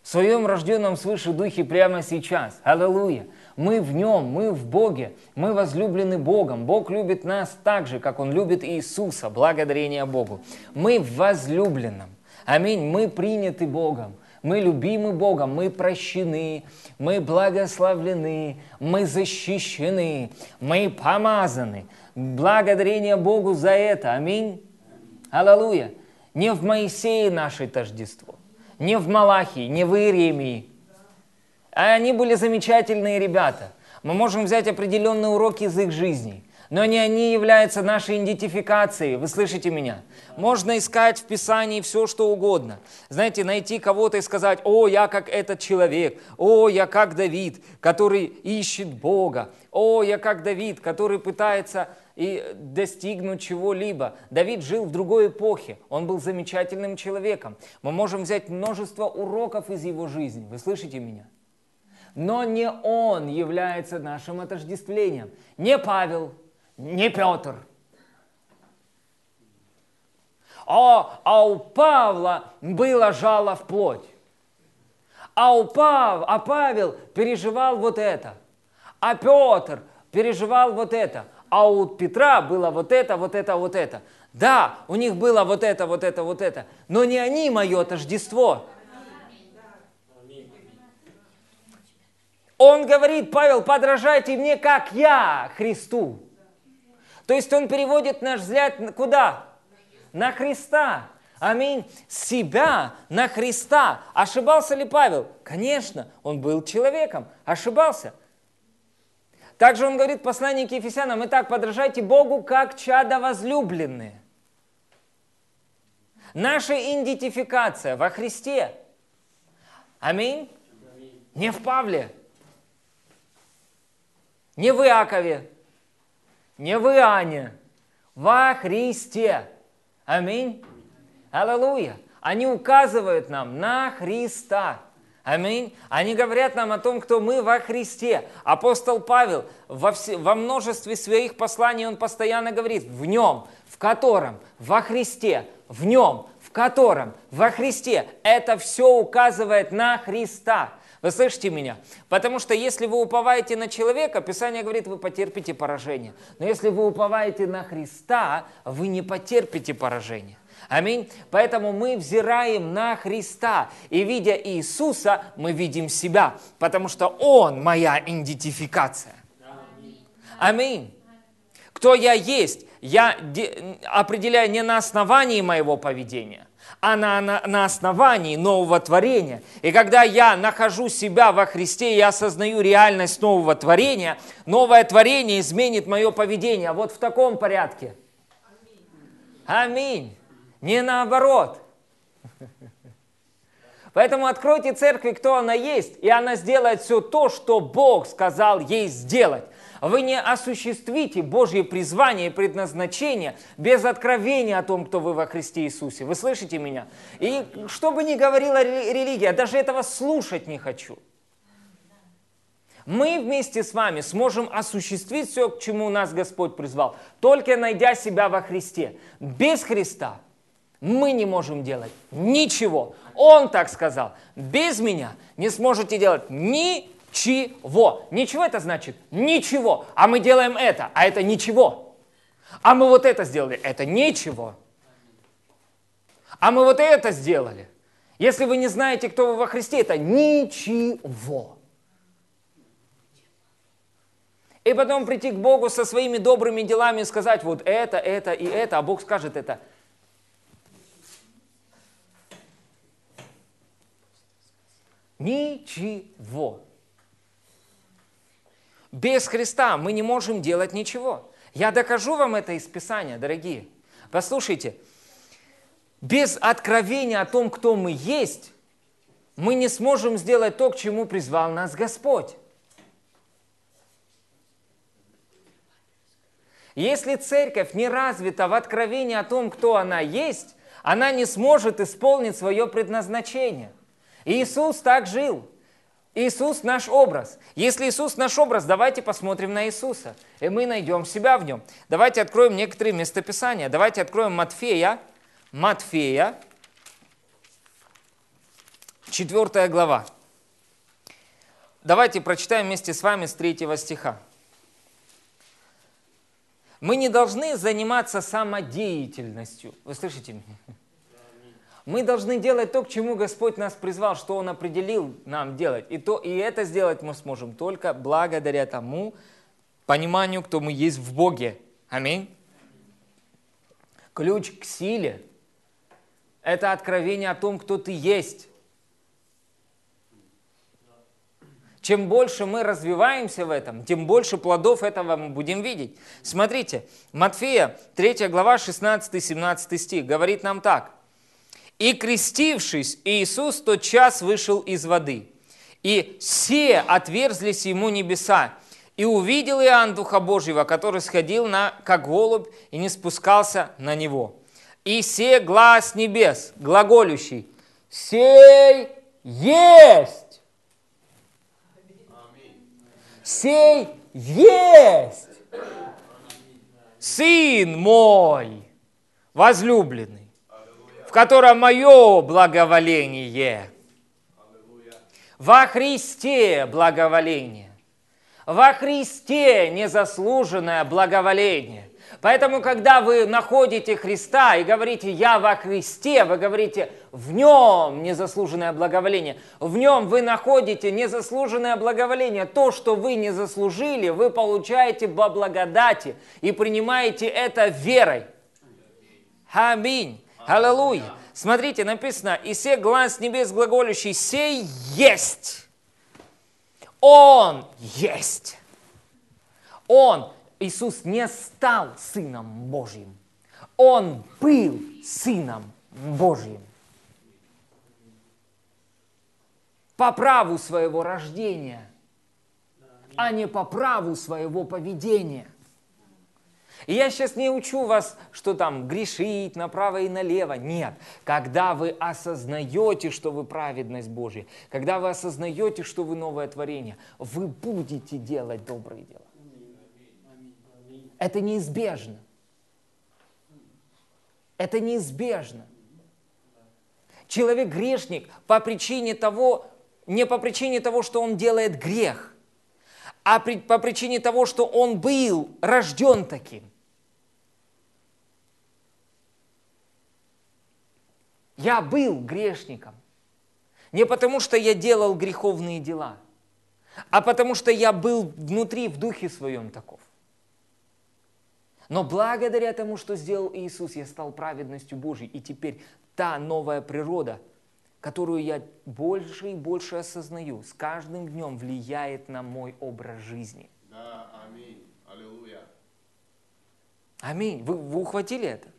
S1: В своем рожденном свыше духе прямо сейчас. Аллилуйя. Мы в нем, мы в Боге, мы возлюблены Богом. Бог любит нас так же, как Он любит Иисуса. Благодарение Богу. Мы в возлюбленном. Аминь. Мы приняты Богом. Мы любимы Богом, мы прощены, мы благословлены, мы защищены, мы помазаны. Благодарение Богу за это. Аминь. Аллилуйя. Не в Моисее наше тождество, не в Малахии, не в Иеремии. А они были замечательные ребята. Мы можем взять определенные уроки из их жизни – но не они являются нашей идентификацией. Вы слышите меня? Можно искать в Писании все, что угодно. Знаете, найти кого-то и сказать, о, я как этот человек, о, я как Давид, который ищет Бога, о, я как Давид, который пытается и достигнуть чего-либо. Давид жил в другой эпохе, он был замечательным человеком. Мы можем взять множество уроков из его жизни. Вы слышите меня? Но не он является нашим отождествлением. Не Павел, не Петр. А, а у Павла было жало в плоть. А, у Пав, а Павел переживал вот это. А Петр переживал вот это а у Петра было вот это, вот это, вот это. Да, у них было вот это, вот это, вот это, но не они мое тождество. Он говорит, Павел, подражайте мне, как я Христу. То есть он переводит наш взгляд куда? На Христа. Аминь. Себя на Христа. Ошибался ли Павел? Конечно, он был человеком. Ошибался. Также он говорит к Ефесянам, «Итак, подражайте Богу, как чада возлюбленные». Наша идентификация во Христе. Аминь. Не в Павле, не в Иакове, не в Иоанне, во Христе. Аминь. Аллилуйя. Они указывают нам на Христа. Аминь. Они говорят нам о том, кто мы во Христе. Апостол Павел во, все, во множестве своих посланий, он постоянно говорит, в нем, в котором, во Христе, в нем, в котором, во Христе. Это все указывает на Христа. Вы слышите меня? Потому что если вы уповаете на человека, Писание говорит, вы потерпите поражение. Но если вы уповаете на Христа, вы не потерпите поражение. Аминь. Поэтому мы взираем на Христа, и видя Иисуса, мы видим себя, потому что Он моя идентификация. Аминь. Кто я есть, я определяю не на основании моего поведения, а на, на, на основании нового творения. И когда я нахожу себя во Христе, я осознаю реальность нового творения, новое творение изменит мое поведение. Вот в таком порядке. Аминь. Не наоборот. Поэтому откройте церкви, кто она есть, и она сделает все то, что Бог сказал ей сделать. Вы не осуществите Божье призвание и предназначение без откровения о том, кто вы во Христе Иисусе. Вы слышите меня? И что бы ни говорила религия, даже этого слушать не хочу. Мы вместе с вами сможем осуществить все, к чему нас Господь призвал, только найдя себя во Христе. Без Христа – мы не можем делать ничего. Он так сказал. Без меня не сможете делать ничего. Ничего это значит ничего. А мы делаем это, а это ничего. А мы вот это сделали, это ничего. А мы вот это сделали. Если вы не знаете, кто вы во Христе, это ничего. И потом прийти к Богу со своими добрыми делами и сказать вот это, это и это, а Бог скажет это Ничего. Без Христа мы не можем делать ничего. Я докажу вам это из Писания, дорогие. Послушайте, без откровения о том, кто мы есть, мы не сможем сделать то, к чему призвал нас Господь. Если церковь не развита в откровении о том, кто она есть, она не сможет исполнить свое предназначение – Иисус так жил. Иисус наш образ. Если Иисус наш образ, давайте посмотрим на Иисуса, и мы найдем себя в нем. Давайте откроем некоторые местописания. Давайте откроем Матфея, Матфея, 4 глава. Давайте прочитаем вместе с вами с 3 стиха. Мы не должны заниматься самодеятельностью. Вы слышите меня? Мы должны делать то, к чему Господь нас призвал, что Он определил нам делать. И, то, и это сделать мы сможем только благодаря тому пониманию, кто мы есть в Боге. Аминь. Ключ к силе – это откровение о том, кто ты есть. Чем больше мы развиваемся в этом, тем больше плодов этого мы будем видеть. Смотрите, Матфея, 3 глава, 16-17 стих, говорит нам так – и крестившись, Иисус тот час вышел из воды. И все отверзлись ему небеса. И увидел Иоанн Духа Божьего, который сходил на, как голубь и не спускался на него. И се глаз небес, глаголющий, сей есть. Сей есть. Сын мой, возлюбленный в котором мое благоволение. Во Христе благоволение. Во Христе незаслуженное благоволение. Поэтому, когда вы находите Христа и говорите «Я во Христе», вы говорите «В нем незаслуженное благоволение». В нем вы находите незаслуженное благоволение. То, что вы не заслужили, вы получаете по благодати и принимаете это верой. Аминь. Аллилуйя. Смотрите, написано, «И се глаз небес глаголющий, сей есть». Он есть. Он Иисус не стал Сыном Божьим. Он был Сыном Божьим. По праву своего рождения, а не по праву своего поведения. И я сейчас не учу вас, что там грешить направо и налево. Нет. Когда вы осознаете, что вы праведность Божья, когда вы осознаете, что вы новое творение, вы будете делать добрые дела. Это неизбежно. Это неизбежно. Человек грешник по причине того, не по причине того, что он делает грех, а при, по причине того, что он был рожден таким. Я был грешником. Не потому, что я делал греховные дела, а потому, что я был внутри, в духе своем таков. Но благодаря тому, что сделал Иисус, я стал праведностью Божьей. И теперь та новая природа, которую я больше и больше осознаю, с каждым днем влияет на мой образ жизни.
S2: Да, аминь. Аллилуйя.
S1: Аминь. Вы, вы ухватили это?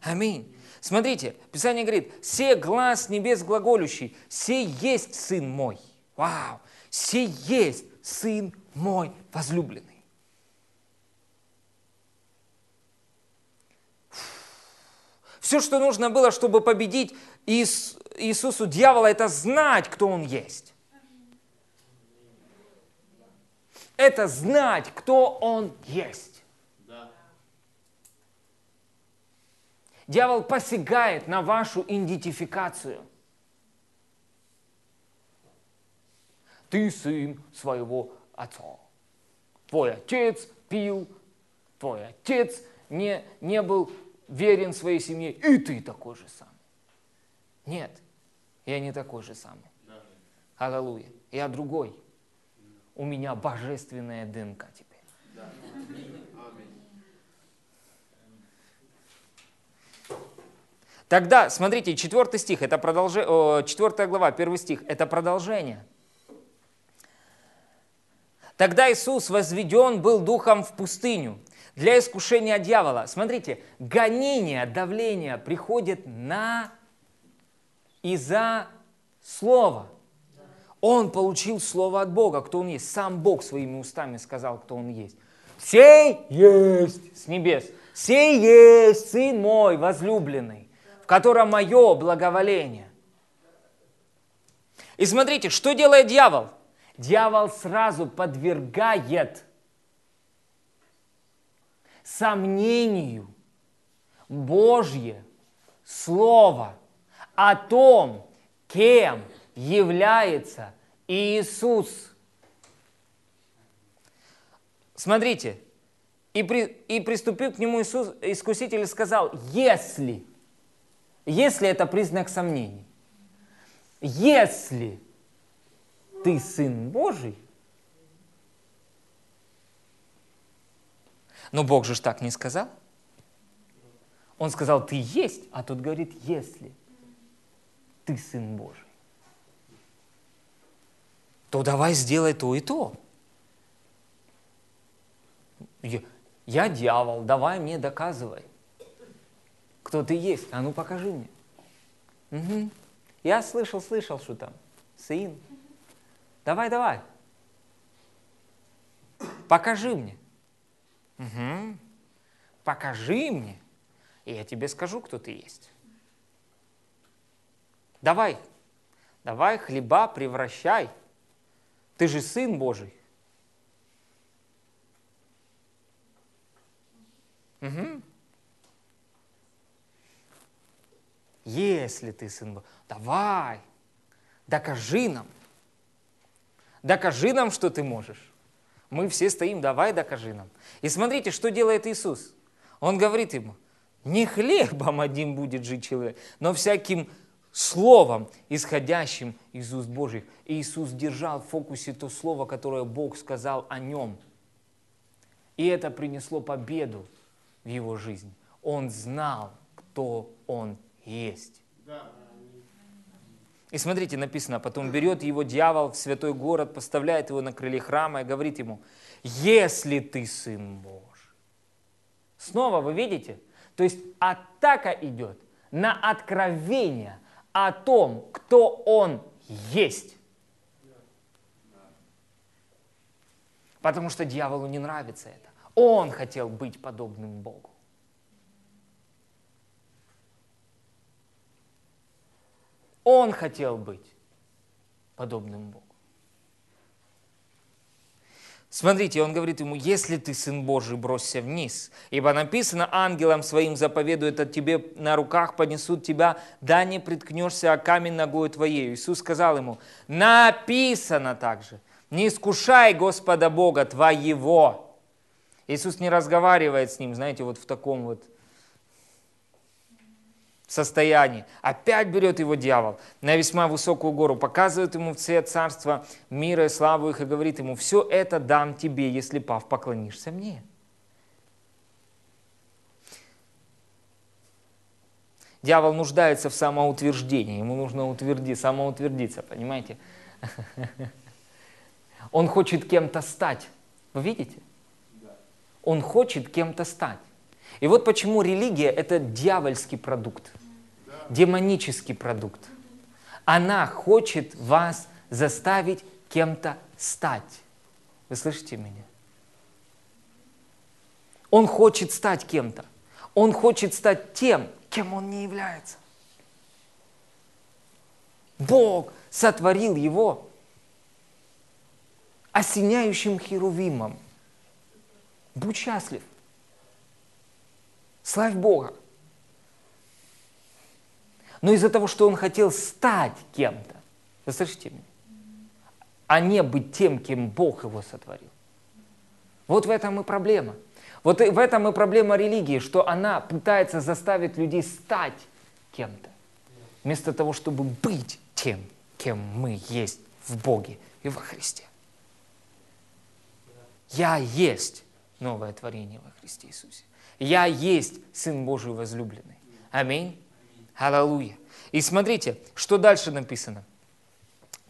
S1: Аминь. Смотрите, Писание говорит, «Се глаз небес глаголющий, се есть Сын мой». Вау! «Се есть Сын мой возлюбленный». Все, что нужно было, чтобы победить Иис, Иисусу дьявола, это знать, кто он есть. Это знать, кто он есть.
S2: Да.
S1: Дьявол посягает на вашу идентификацию. Ты сын своего отца. Твой отец пил, твой отец не, не был верен своей семье, и ты такой же самый. Нет, я не такой же самый. Аллилуйя. Я другой. У меня божественная ДНК теперь. Тогда, смотрите, четвертый стих, это продолжение, четвертая глава, первый стих, это продолжение. Тогда Иисус возведен был духом в пустыню, для искушения дьявола. Смотрите, гонение, давление приходит на из-за слова. Он получил слово от Бога, кто он есть. Сам Бог своими устами сказал, кто он есть. Сей есть с небес. Сей есть Сын мой возлюбленный, котором мое благоволение. И смотрите, что делает дьявол? Дьявол сразу подвергает сомнению Божье Слово о том, кем является Иисус. Смотрите, и, при, и приступил к нему Иисус, искуситель и сказал, если, если это признак сомнений, если ты Сын Божий, Но Бог же так не сказал. Он сказал, ты есть, а тут говорит, если ты Сын Божий, то давай сделай то и то. Я, я дьявол, давай мне доказывай, кто ты есть. А ну покажи мне. Угу. Я слышал, слышал, что там. Сын. Давай, давай. Покажи мне. Угу. Покажи мне, и я тебе скажу, кто ты есть. Давай, давай хлеба превращай. Ты же Сын Божий. Угу. Если ты Сын Божий, давай, докажи нам. Докажи нам, что ты можешь. Мы все стоим, давай докажи нам. И смотрите, что делает Иисус. Он говорит ему, не хлебом один будет жить человек, но всяким словом, исходящим из уст Божьих. И Иисус держал в фокусе то слово, которое Бог сказал о нем. И это принесло победу в его жизни. Он знал, кто он есть. И смотрите, написано, потом берет его дьявол в святой город, поставляет его на крыле храма и говорит ему, если ты сын Божий. Снова вы видите? То есть атака идет на откровение о том, кто он есть. Потому что дьяволу не нравится это. Он хотел быть подобным Богу. Он хотел быть подобным Богу. Смотрите, он говорит ему, если ты сын Божий, бросься вниз. Ибо написано, ангелам своим заповедует от тебе на руках, понесут тебя, да не приткнешься о камень ногой твоей. Иисус сказал ему, написано также, не искушай Господа Бога твоего. Иисус не разговаривает с ним, знаете, вот в таком вот состоянии. Опять берет его дьявол на весьма высокую гору, показывает ему все царства мира и славу их и говорит ему, все это дам тебе, если пав поклонишься мне. Дьявол нуждается в самоутверждении, ему нужно утверди, самоутвердиться, понимаете? <laughs> Он хочет кем-то стать. Вы видите? Он хочет кем-то стать. И вот почему религия – это дьявольский продукт демонический продукт. Она хочет вас заставить кем-то стать. Вы слышите меня? Он хочет стать кем-то. Он хочет стать тем, кем он не является. Бог сотворил его осеняющим херувимом. Будь счастлив. Славь Бога. Но из-за того, что он хотел стать кем-то, вы слышите меня? А не быть тем, кем Бог его сотворил. Вот в этом и проблема. Вот в этом и проблема религии, что она пытается заставить людей стать кем-то, вместо того, чтобы быть тем, кем мы есть в Боге и во Христе. Я есть новое творение во Христе Иисусе. Я есть Сын Божий возлюбленный. Аминь. Аллилуйя. И смотрите, что дальше написано.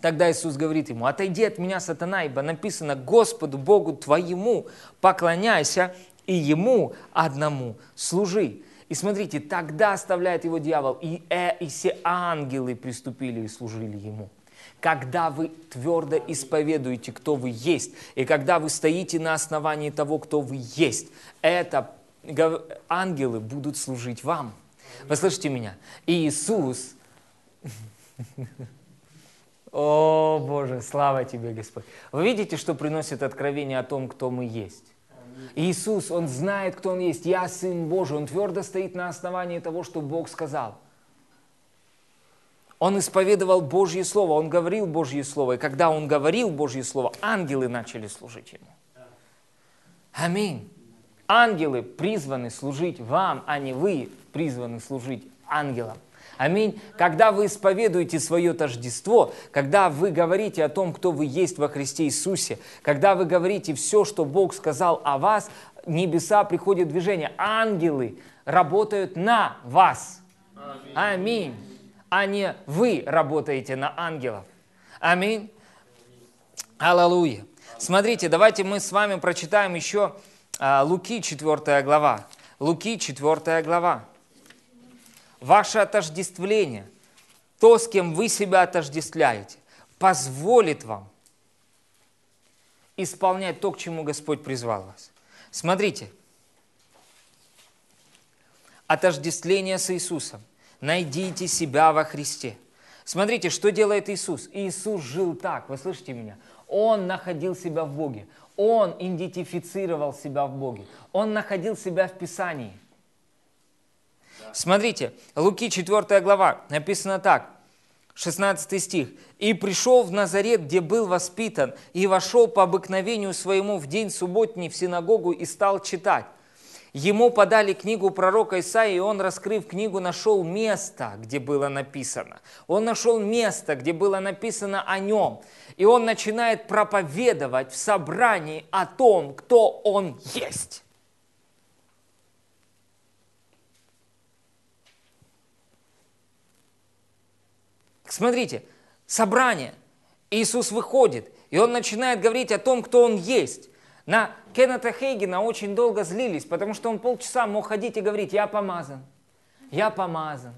S1: Тогда Иисус говорит ему, отойди от меня, сатана, ибо написано, Господу Богу твоему поклоняйся и Ему одному служи. И смотрите, тогда оставляет его дьявол, и, э, и все ангелы приступили и служили ему. Когда вы твердо исповедуете, кто вы есть, и когда вы стоите на основании того, кто вы есть, это ангелы будут служить вам. Вы слышите меня? Иисус, <laughs> о Боже, слава Тебе, Господь. Вы видите, что приносит откровение о том, кто мы есть? Иисус, Он знает, кто Он есть. Я Сын Божий. Он твердо стоит на основании того, что Бог сказал. Он исповедовал Божье Слово, Он говорил Божье Слово. И когда Он говорил Божье Слово, ангелы начали служить Ему. Аминь. Ангелы призваны служить вам, а не вы призваны служить ангелам. Аминь. Когда вы исповедуете свое тождество, когда вы говорите о том, кто вы есть во Христе Иисусе, когда вы говорите все, что Бог сказал о вас, небеса приходят в движение. Ангелы работают на вас. Аминь. А не вы работаете на ангелов. Аминь. Аллилуйя. Смотрите, давайте мы с вами прочитаем еще а, Луки 4 глава. Луки 4 глава. Ваше отождествление, то, с кем вы себя отождествляете, позволит вам исполнять то, к чему Господь призвал вас. Смотрите, отождествление с Иисусом. Найдите себя во Христе. Смотрите, что делает Иисус. Иисус жил так, вы слышите меня? Он находил себя в Боге. Он идентифицировал себя в Боге. Он находил себя в Писании. Смотрите, Луки 4 глава, написано так. 16 стих. «И пришел в Назарет, где был воспитан, и вошел по обыкновению своему в день субботний в синагогу и стал читать. Ему подали книгу пророка Исаии, и он, раскрыв книгу, нашел место, где было написано. Он нашел место, где было написано о нем. И он начинает проповедовать в собрании о том, кто он есть. Смотрите, собрание. Иисус выходит, и он начинает говорить о том, кто он есть. На Кеннета Хейгена очень долго злились, потому что он полчаса мог ходить и говорить, я помазан, я помазан,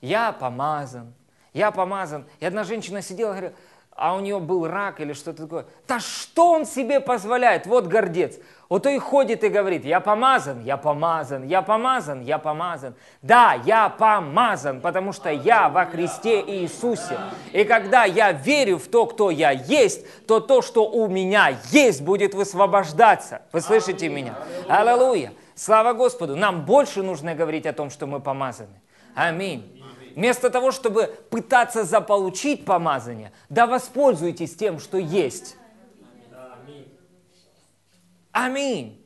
S1: я помазан, я помазан. И одна женщина сидела и говорила, а у нее был рак или что-то такое. Да что он себе позволяет? Вот гордец. Вот и ходит и говорит, я помазан, я помазан, я помазан, я помазан. Да, я помазан, потому что я во Христе Иисусе. И когда я верю в то, кто я есть, то то, что у меня есть, будет высвобождаться. Вы слышите меня? Аллилуйя. Слава Господу. Нам больше нужно говорить о том, что мы помазаны. Аминь. Вместо того, чтобы пытаться заполучить помазание, да воспользуйтесь тем, что есть. Аминь.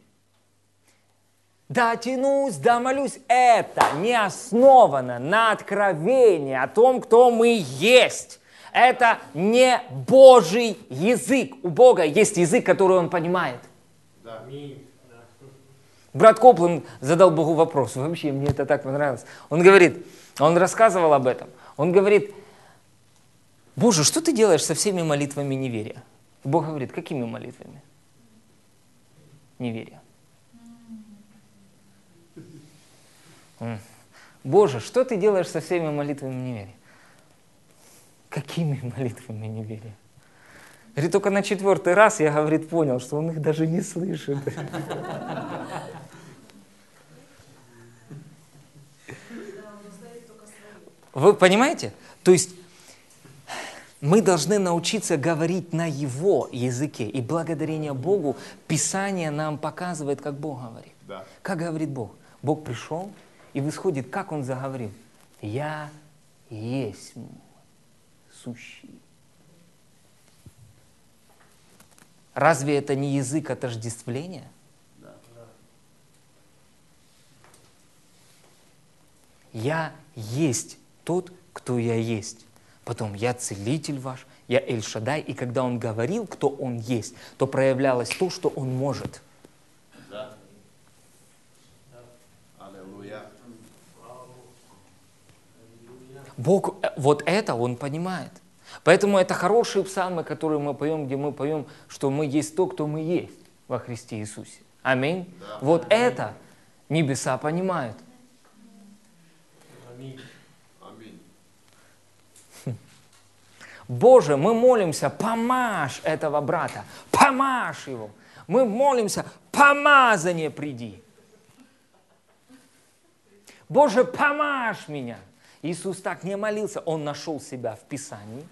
S1: Да тянусь, да молюсь. Это не основано на откровении о том, кто мы есть. Это не Божий язык. У Бога есть язык, который Он понимает. Да. Брат Коплан задал Богу вопрос. Вообще, мне это так понравилось. Он говорит, он рассказывал об этом. Он говорит, Боже, что ты делаешь со всеми молитвами неверия? Бог говорит, какими молитвами? Неверия. Боже, что ты делаешь со всеми молитвами неверия? Какими <laughs> молитвами неверия? Говорит, только на четвертый раз я, говорит, понял, что он их даже не слышит. Вы понимаете? То есть мы должны научиться говорить на Его языке. И благодарение Богу Писание нам показывает, как Бог говорит. Да. Как говорит Бог? Бог пришел и восходит, как Он заговорил? Я есть сущий. Разве это не язык отождествления? Да. Я есть тот, кто я есть. Потом я целитель ваш, я Эль-Шадай. И когда он говорил, кто он есть, то проявлялось то, что он может. Да. Аллилуйя. Бог, э, вот это он понимает. Поэтому это хорошие псалмы, которые мы поем, где мы поем, что мы есть то, кто мы есть во Христе Иисусе. Аминь. Да. Вот это небеса понимают. Аминь. Боже, мы молимся, помажь этого брата, помажь его. Мы молимся, помазание приди. Боже, помажь меня. Иисус так не молился, Он нашел себя в Писании.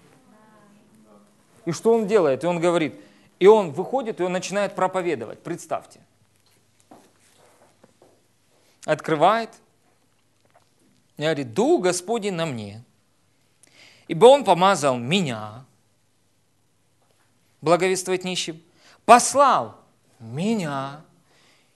S1: И что Он делает? И Он говорит, и Он выходит, и Он начинает проповедовать. Представьте. Открывает, и говорит, Дух Господень на мне, ибо Он помазал меня благовествовать нищим, послал меня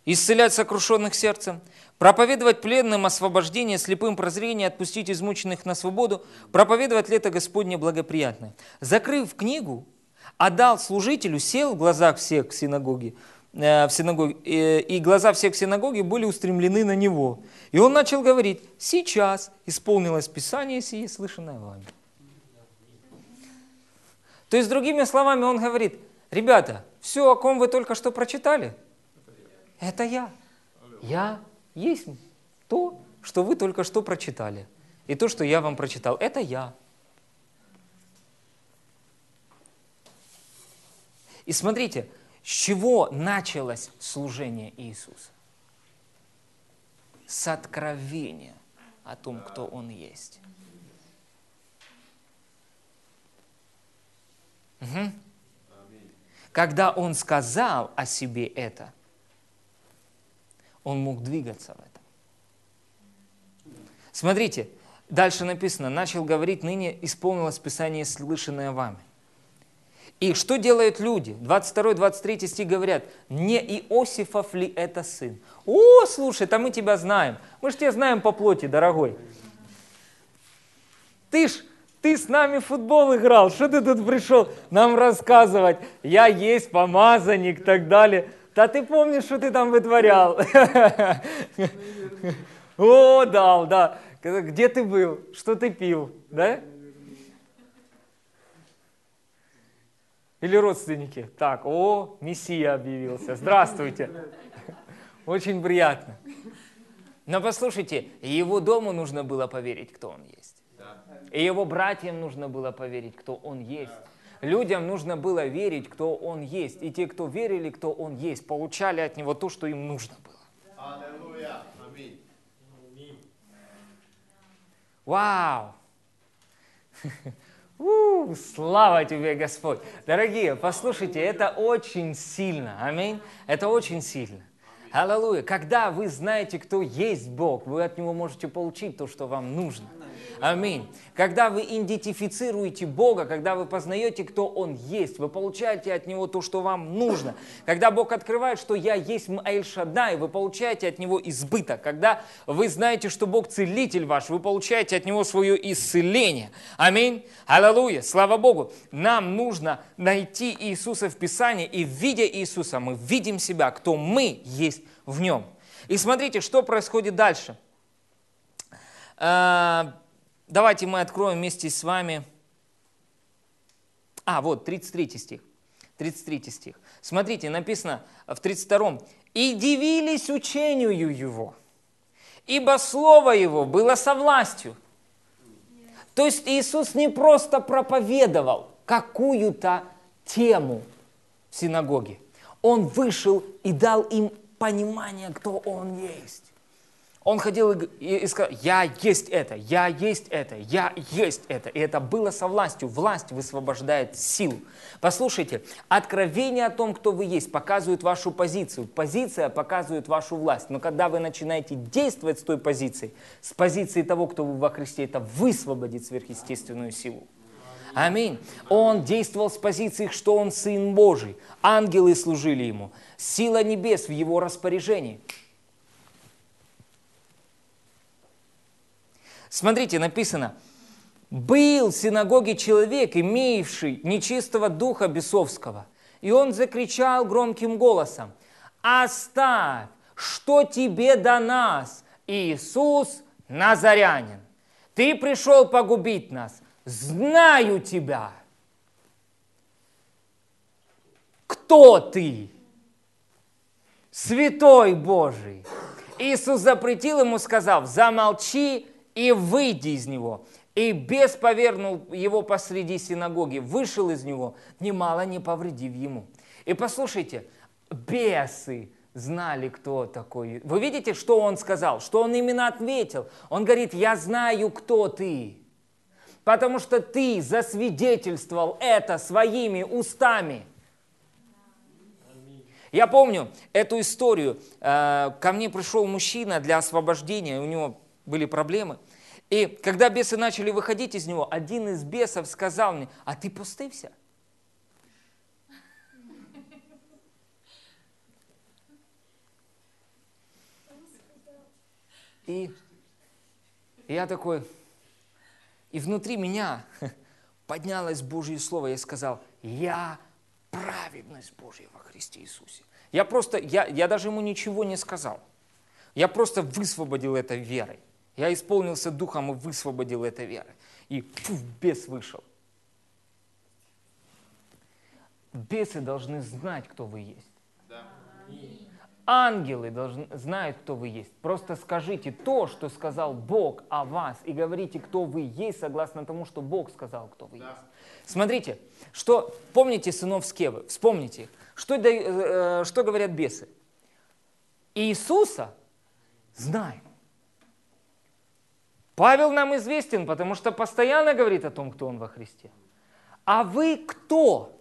S1: исцелять сокрушенных сердцем, проповедовать пленным освобождение, слепым прозрение, отпустить измученных на свободу, проповедовать лето Господне благоприятное. Закрыв книгу, отдал служителю, сел в глазах всех в синагоге, э, в синагоге, э, и глаза всех в синагоге были устремлены на него. И он начал говорить, сейчас исполнилось Писание сие, слышанное вами. То есть, другими словами, он говорит, ребята, все, о ком вы только что прочитали, это я. Я есть то, что вы только что прочитали. И то, что я вам прочитал, это я. И смотрите, с чего началось служение Иисуса? С откровения о том, кто Он есть. Угу. Когда он сказал о себе это, он мог двигаться в этом. Смотрите, Дальше написано, начал говорить, ныне исполнилось Писание, слышанное вами. И что делают люди? 22-23 стих говорят, не Иосифов ли это сын? О, слушай, там мы тебя знаем. Мы же тебя знаем по плоти, дорогой. Ты ж, ты с нами в футбол играл, что ты тут пришел нам рассказывать? Я есть помазанник и так далее. Да ты помнишь, что ты там вытворял? О, да, да. Где ты был? Что ты пил? Да? Или родственники? Так, о, Мессия объявился. Здравствуйте. Очень приятно. Но послушайте, его дому нужно было поверить, кто он есть. И его братьям нужно было поверить, кто он есть. Людям нужно было верить, кто он есть. И те, кто верили, кто он есть, получали от него то, что им нужно было.
S2: Аллилуйя. Аминь.
S1: Вау! <laughs> У, слава тебе, Господь! Дорогие, послушайте, это очень сильно. Аминь. Это очень сильно. Аллилуйя. Когда вы знаете, кто есть Бог, вы от Него можете получить то, что вам нужно. Аминь. Когда вы идентифицируете Бога, когда вы познаете, кто Он есть, вы получаете от Него то, что вам нужно. Когда Бог открывает, что я есть Эль Шадай, вы получаете от Него избыток. Когда вы знаете, что Бог целитель ваш, вы получаете от Него свое исцеление. Аминь. Аллилуйя. Слава Богу. Нам нужно найти Иисуса в Писании, и видя Иисуса, мы видим себя, кто мы есть в Нем. И смотрите, что происходит дальше. Давайте мы откроем вместе с вами... А, вот, 33 стих. 33 стих. Смотрите, написано в 32. «И дивились учению его, ибо слово его было со властью». То есть Иисус не просто проповедовал какую-то тему в синагоге. Он вышел и дал им понимание, кто Он есть. Он ходил и, сказал, я есть это, я есть это, я есть это. И это было со властью. Власть высвобождает силу. Послушайте, откровение о том, кто вы есть, показывает вашу позицию. Позиция показывает вашу власть. Но когда вы начинаете действовать с той позиции, с позиции того, кто вы во Христе, это высвободит сверхъестественную силу. Аминь. Он действовал с позиции, что он Сын Божий. Ангелы служили ему. Сила небес в его распоряжении. Смотрите, написано, был в синагоге человек, имеющий нечистого духа бесовского. И он закричал громким голосом, оставь, что тебе до нас, Иисус Назарянин. Ты пришел погубить нас, знаю тебя. Кто ты? Святой Божий. Иисус запретил ему, сказав, замолчи и выйди из него. И бес повернул его посреди синагоги, вышел из него, немало не повредив ему. И послушайте, бесы знали, кто такой. Вы видите, что он сказал? Что он именно ответил? Он говорит, я знаю, кто ты. Потому что ты засвидетельствовал это своими устами. Я помню эту историю. Э, ко мне пришел мужчина для освобождения, у него были проблемы. И когда бесы начали выходить из него, один из бесов сказал мне, а ты пустывся? И я такой, и внутри меня поднялось Божье Слово, я сказал, я праведность Божья во Христе Иисусе. Я просто, я, я даже ему ничего не сказал. Я просто высвободил это верой. Я исполнился духом и высвободил это веры. И фу, бес вышел. Бесы должны знать, кто вы есть. Да. Ангелы должны, знают, кто вы есть. Просто скажите то, что сказал Бог о вас, и говорите, кто вы есть, согласно тому, что Бог сказал, кто вы да. есть. Смотрите, что, помните сынов Скевы, вспомните их. Что, э, что говорят бесы? Иисуса знаем. Павел нам известен, потому что постоянно говорит о том, кто он во Христе. А вы кто?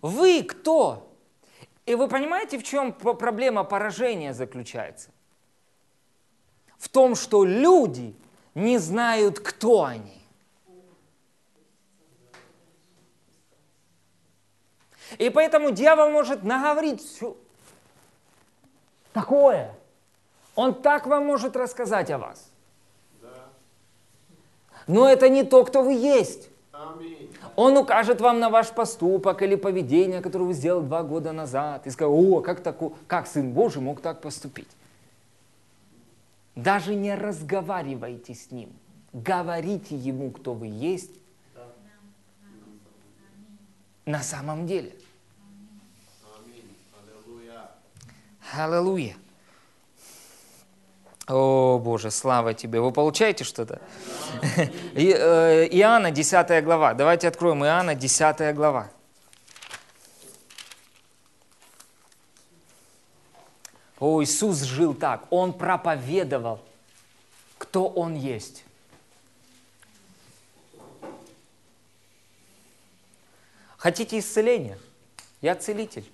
S1: Вы кто? И вы понимаете, в чем проблема поражения заключается? В том, что люди не знают, кто они. И поэтому дьявол может наговорить все такое. Он так вам может рассказать о вас. Но это не то, кто вы есть. Он укажет вам на ваш поступок или поведение, которое вы сделали два года назад. И скажет, о, как, таку, как Сын Божий мог так поступить? Даже не разговаривайте с Ним. Говорите Ему, кто вы есть на самом деле.
S2: Аминь. Аллилуйя.
S1: Аллилуйя. О, Боже, слава Тебе. Вы получаете что-то? Э, Иоанна, 10 глава. Давайте откроем Иоанна, 10 глава. О, Иисус жил так. Он проповедовал, кто Он есть. Хотите исцеления? Я целитель.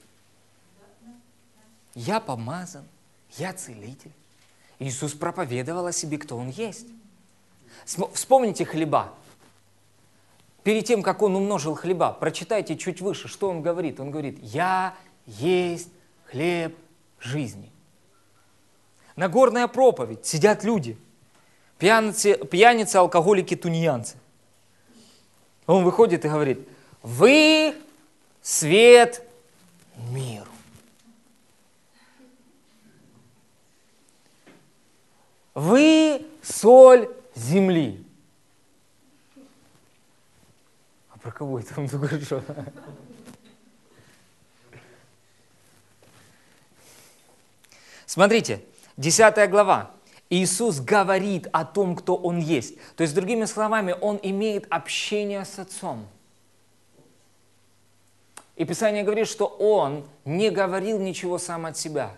S1: Я помазан, я целитель. Иисус проповедовал о себе, кто Он есть. Вспомните хлеба. Перед тем, как Он умножил хлеба, прочитайте чуть выше, что Он говорит. Он говорит, я есть хлеб жизни. Нагорная проповедь, сидят люди, пьяницы, пьяницы алкоголики, тунеянцы. Он выходит и говорит, вы свет миру. Вы соль земли. А про кого это он только что? Смотрите, 10 глава. Иисус говорит о том, кто Он есть. То есть, другими словами, Он имеет общение с Отцом. И Писание говорит, что Он не говорил ничего сам от себя.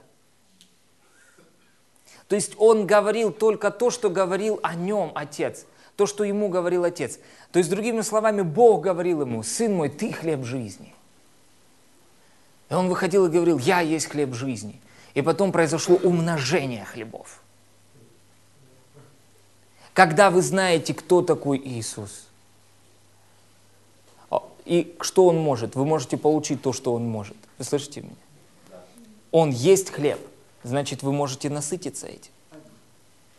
S1: То есть Он говорил только то, что говорил о Нем Отец, то, что Ему говорил Отец. То есть, другими словами, Бог говорил Ему, «Сын мой, Ты хлеб жизни». И Он выходил и говорил, «Я есть хлеб жизни». И потом произошло умножение хлебов. Когда вы знаете, кто такой Иисус, и что Он может, вы можете получить то, что Он может. Вы слышите меня? Он есть хлеб, значит, вы можете насытиться этим.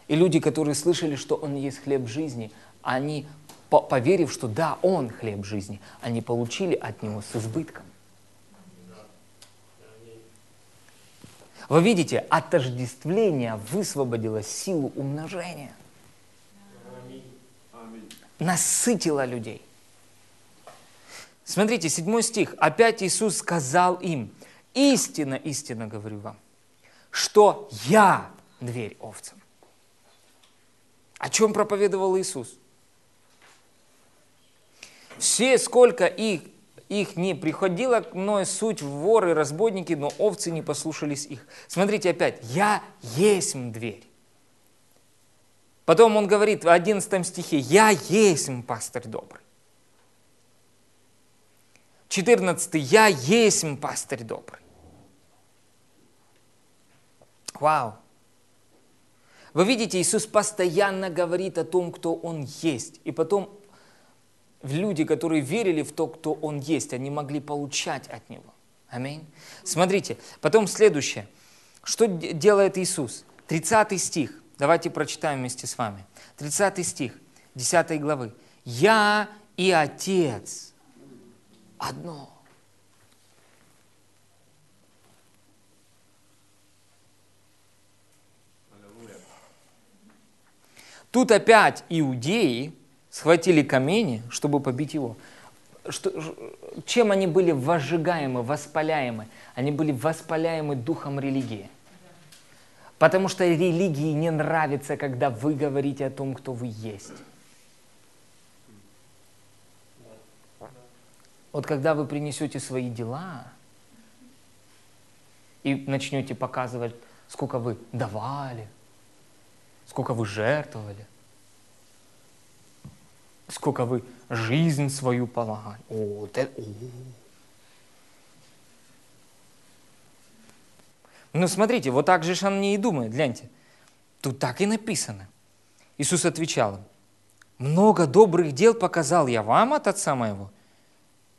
S1: И люди, которые слышали, что Он есть хлеб жизни, они, по- поверив, что да, Он хлеб жизни, они получили от Него с избытком. Вы видите, отождествление высвободило силу умножения.
S2: Аминь.
S1: насытила людей. Смотрите, седьмой стих. Опять Иисус сказал им, истинно, истинно говорю вам, что я дверь овцам. О чем проповедовал Иисус? Все, сколько их, их не приходило к мной, суть воры, разбойники, но овцы не послушались их. Смотрите опять, я есть дверь. Потом он говорит в 11 стихе, «Я есть пастырь добрый». 14. «Я есть пастырь добрый». Вау! Вы видите, Иисус постоянно говорит о том, кто Он есть. И потом люди, которые верили в то, кто Он есть, они могли получать от Него. Аминь. Смотрите, потом следующее. Что делает Иисус? 30 стих. Давайте прочитаем вместе с вами. 30 стих 10 главы. «Я и Отец одно». Тут опять иудеи схватили камни, чтобы побить его. Что, чем они были возжигаемы, воспаляемы? Они были воспаляемы духом религии. Потому что религии не нравится, когда вы говорите о том, кто вы есть. Вот когда вы принесете свои дела и начнете показывать, сколько вы давали, сколько вы жертвовали, сколько вы жизнь свою полагали. О, вот о. Ну, смотрите, вот так же он не и думает, гляньте. Тут так и написано. Иисус отвечал им, много добрых дел показал я вам от Отца моего,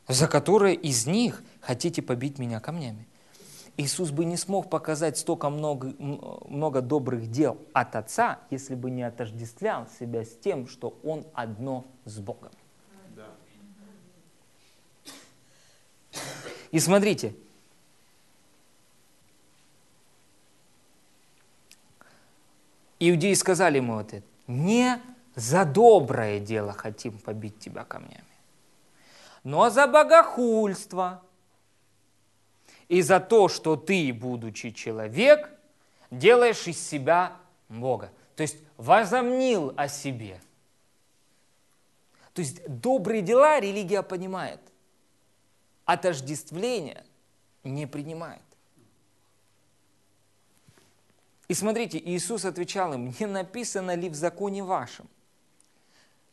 S1: за которые из них хотите побить меня камнями. Иисус бы не смог показать столько много, много добрых дел от Отца, если бы не отождествлял себя с тем, что Он одно с Богом.
S2: Да.
S1: И смотрите, иудеи сказали ему вот это, не за доброе дело хотим побить тебя камнями, но за богохульство и за то, что ты, будучи человек, делаешь из себя Бога. То есть возомнил о себе. То есть добрые дела религия понимает, отождествление не принимает. И смотрите, Иисус отвечал им, не написано ли в законе вашем?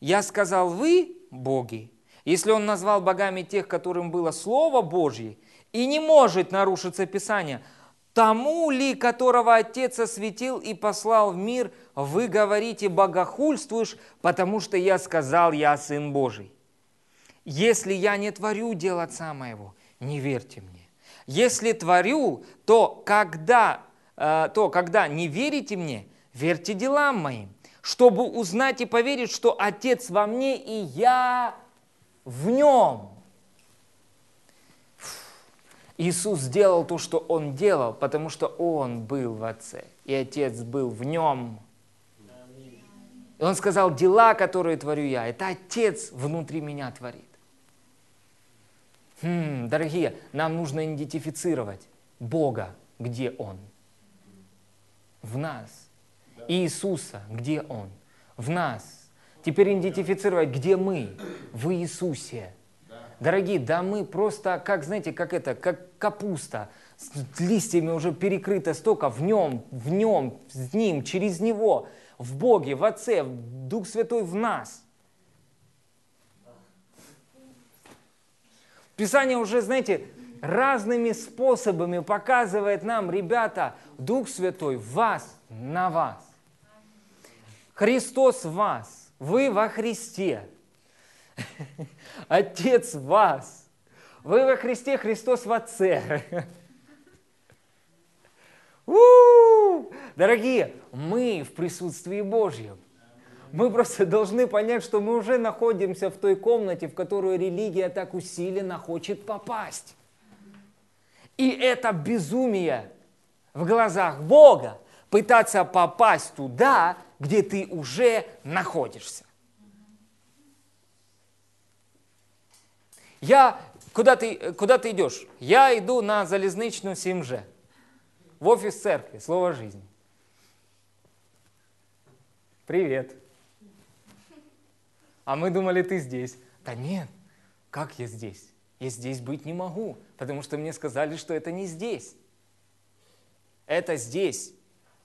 S1: Я сказал, вы боги. Если он назвал богами тех, которым было Слово Божье, и не может нарушиться Писание, тому ли, которого Отец осветил и послал в мир, вы говорите, богохульствуешь, потому что я сказал, я Сын Божий. Если я не творю дел Отца моего, не верьте мне. Если творю, то когда, э, то когда не верите мне, верьте делам моим, чтобы узнать и поверить, что Отец во мне и я в нем. Иисус сделал то, что Он делал, потому что Он был в Отце, и Отец был в Нем. И Он сказал, дела, которые творю я, это Отец внутри меня творит. Хм, дорогие, нам нужно идентифицировать Бога, где Он. В нас. Иисуса, где Он. В нас. Теперь идентифицировать, где мы. В Иисусе. Дорогие, да мы просто, как, знаете, как это, как капуста, с листьями уже перекрыто столько в нем, в нем, с ним, через него, в Боге, в Отце, Дух Святой в нас. Писание уже, знаете, разными способами показывает нам, ребята, Дух Святой в вас, на вас. Христос в вас, вы во Христе. Отец вас. Вы во Христе, Христос в Отце. Дорогие, мы в присутствии Божьем. Мы просто должны понять, что мы уже находимся в той комнате, в которую религия так усиленно хочет попасть. И это безумие в глазах Бога пытаться попасть туда, где ты уже находишься. Я, куда ты, куда ты идешь? Я иду на залезничную 7Ж, в офис церкви, Слово жизни. Привет. А мы думали, ты здесь. Да нет, как я здесь? Я здесь быть не могу, потому что мне сказали, что это не здесь. Это здесь.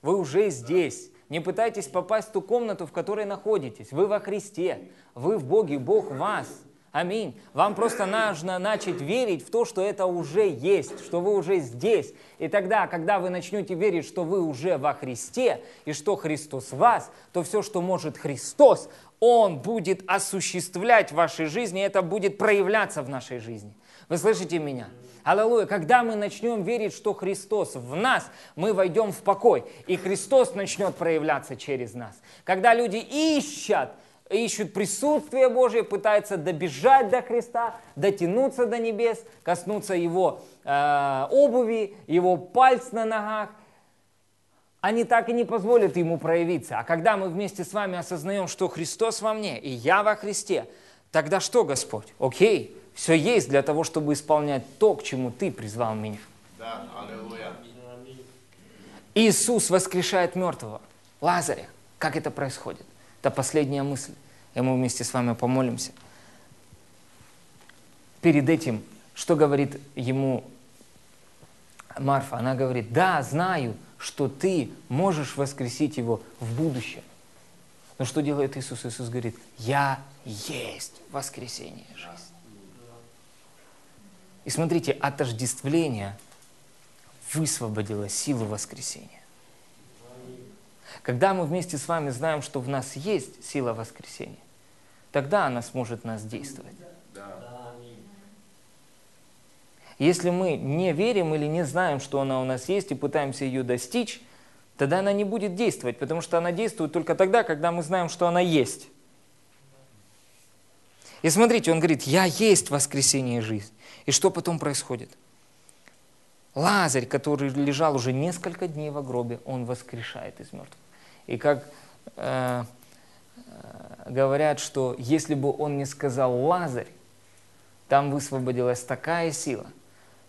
S1: Вы уже здесь. Не пытайтесь попасть в ту комнату, в которой находитесь. Вы во Христе. Вы в Боге, Бог вас. Аминь. Вам просто нужно начать верить в то, что это уже есть, что вы уже здесь. И тогда, когда вы начнете верить, что вы уже во Христе и что Христос в вас, то все, что может Христос, Он будет осуществлять в вашей жизни, и это будет проявляться в нашей жизни. Вы слышите меня? Аллилуйя. Когда мы начнем верить, что Христос в нас, мы войдем в покой, и Христос начнет проявляться через нас. Когда люди ищут ищут присутствие Божие, пытаются добежать до Христа, дотянуться до небес, коснуться Его э, обуви, Его пальц на ногах, они так и не позволят Ему проявиться. А когда мы вместе с вами осознаем, что Христос во мне, и я во Христе, тогда что, Господь? Окей, все есть для того, чтобы исполнять то, к чему Ты призвал меня.
S2: Да, аллилуйя.
S1: Иисус воскрешает мертвого. Лазаря. Как это происходит? Это последняя мысль. И мы вместе с вами помолимся. Перед этим, что говорит ему Марфа? Она говорит, да, знаю, что ты можешь воскресить его в будущем. Но что делает Иисус? Иисус говорит, я есть воскресение жизни. И смотрите, отождествление высвободила силу воскресения. Когда мы вместе с вами знаем, что в нас есть сила воскресения, тогда она сможет нас действовать. Если мы не верим или не знаем, что она у нас есть, и пытаемся ее достичь, тогда она не будет действовать, потому что она действует только тогда, когда мы знаем, что она есть. И смотрите, он говорит, я есть воскресение и жизнь. И что потом происходит? Лазарь, который лежал уже несколько дней в гробе, он воскрешает из мертвых. И как э, э, говорят, что если бы он не сказал Лазарь, там высвободилась такая сила,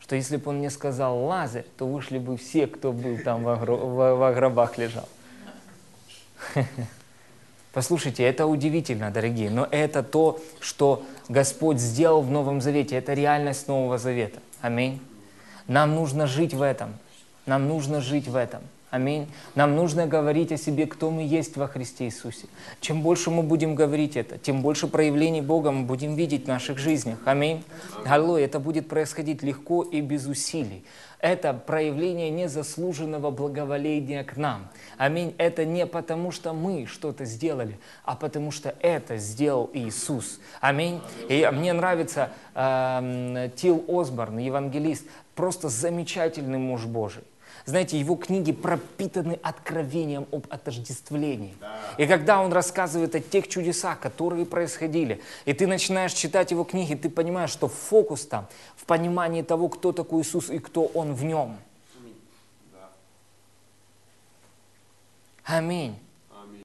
S1: что если бы он не сказал Лазарь, то вышли бы все, кто был там во, гробах лежал. <laughs> Послушайте, это удивительно, дорогие, но это то, что Господь сделал в Новом Завете, это реальность Нового Завета. Аминь. Нам нужно жить в этом. Нам нужно жить в этом. Аминь. Нам нужно говорить о себе, кто мы есть во Христе Иисусе. Чем больше мы будем говорить это, тем больше проявлений Бога мы будем видеть в наших жизнях. Аминь. Аллилуйя. Это будет происходить легко и без усилий. Это проявление незаслуженного благоволения к нам. Аминь. Это не потому, что мы что-то сделали, а потому что это сделал Иисус. Аминь. И мне нравится э, Тил Осборн, евангелист, просто замечательный муж Божий. Знаете, его книги пропитаны откровением об отождествлении. Да. И когда он рассказывает о тех чудесах, которые происходили, и ты начинаешь читать его книги, ты понимаешь, что фокус там в понимании того, кто такой Иисус и кто он в нем. Аминь.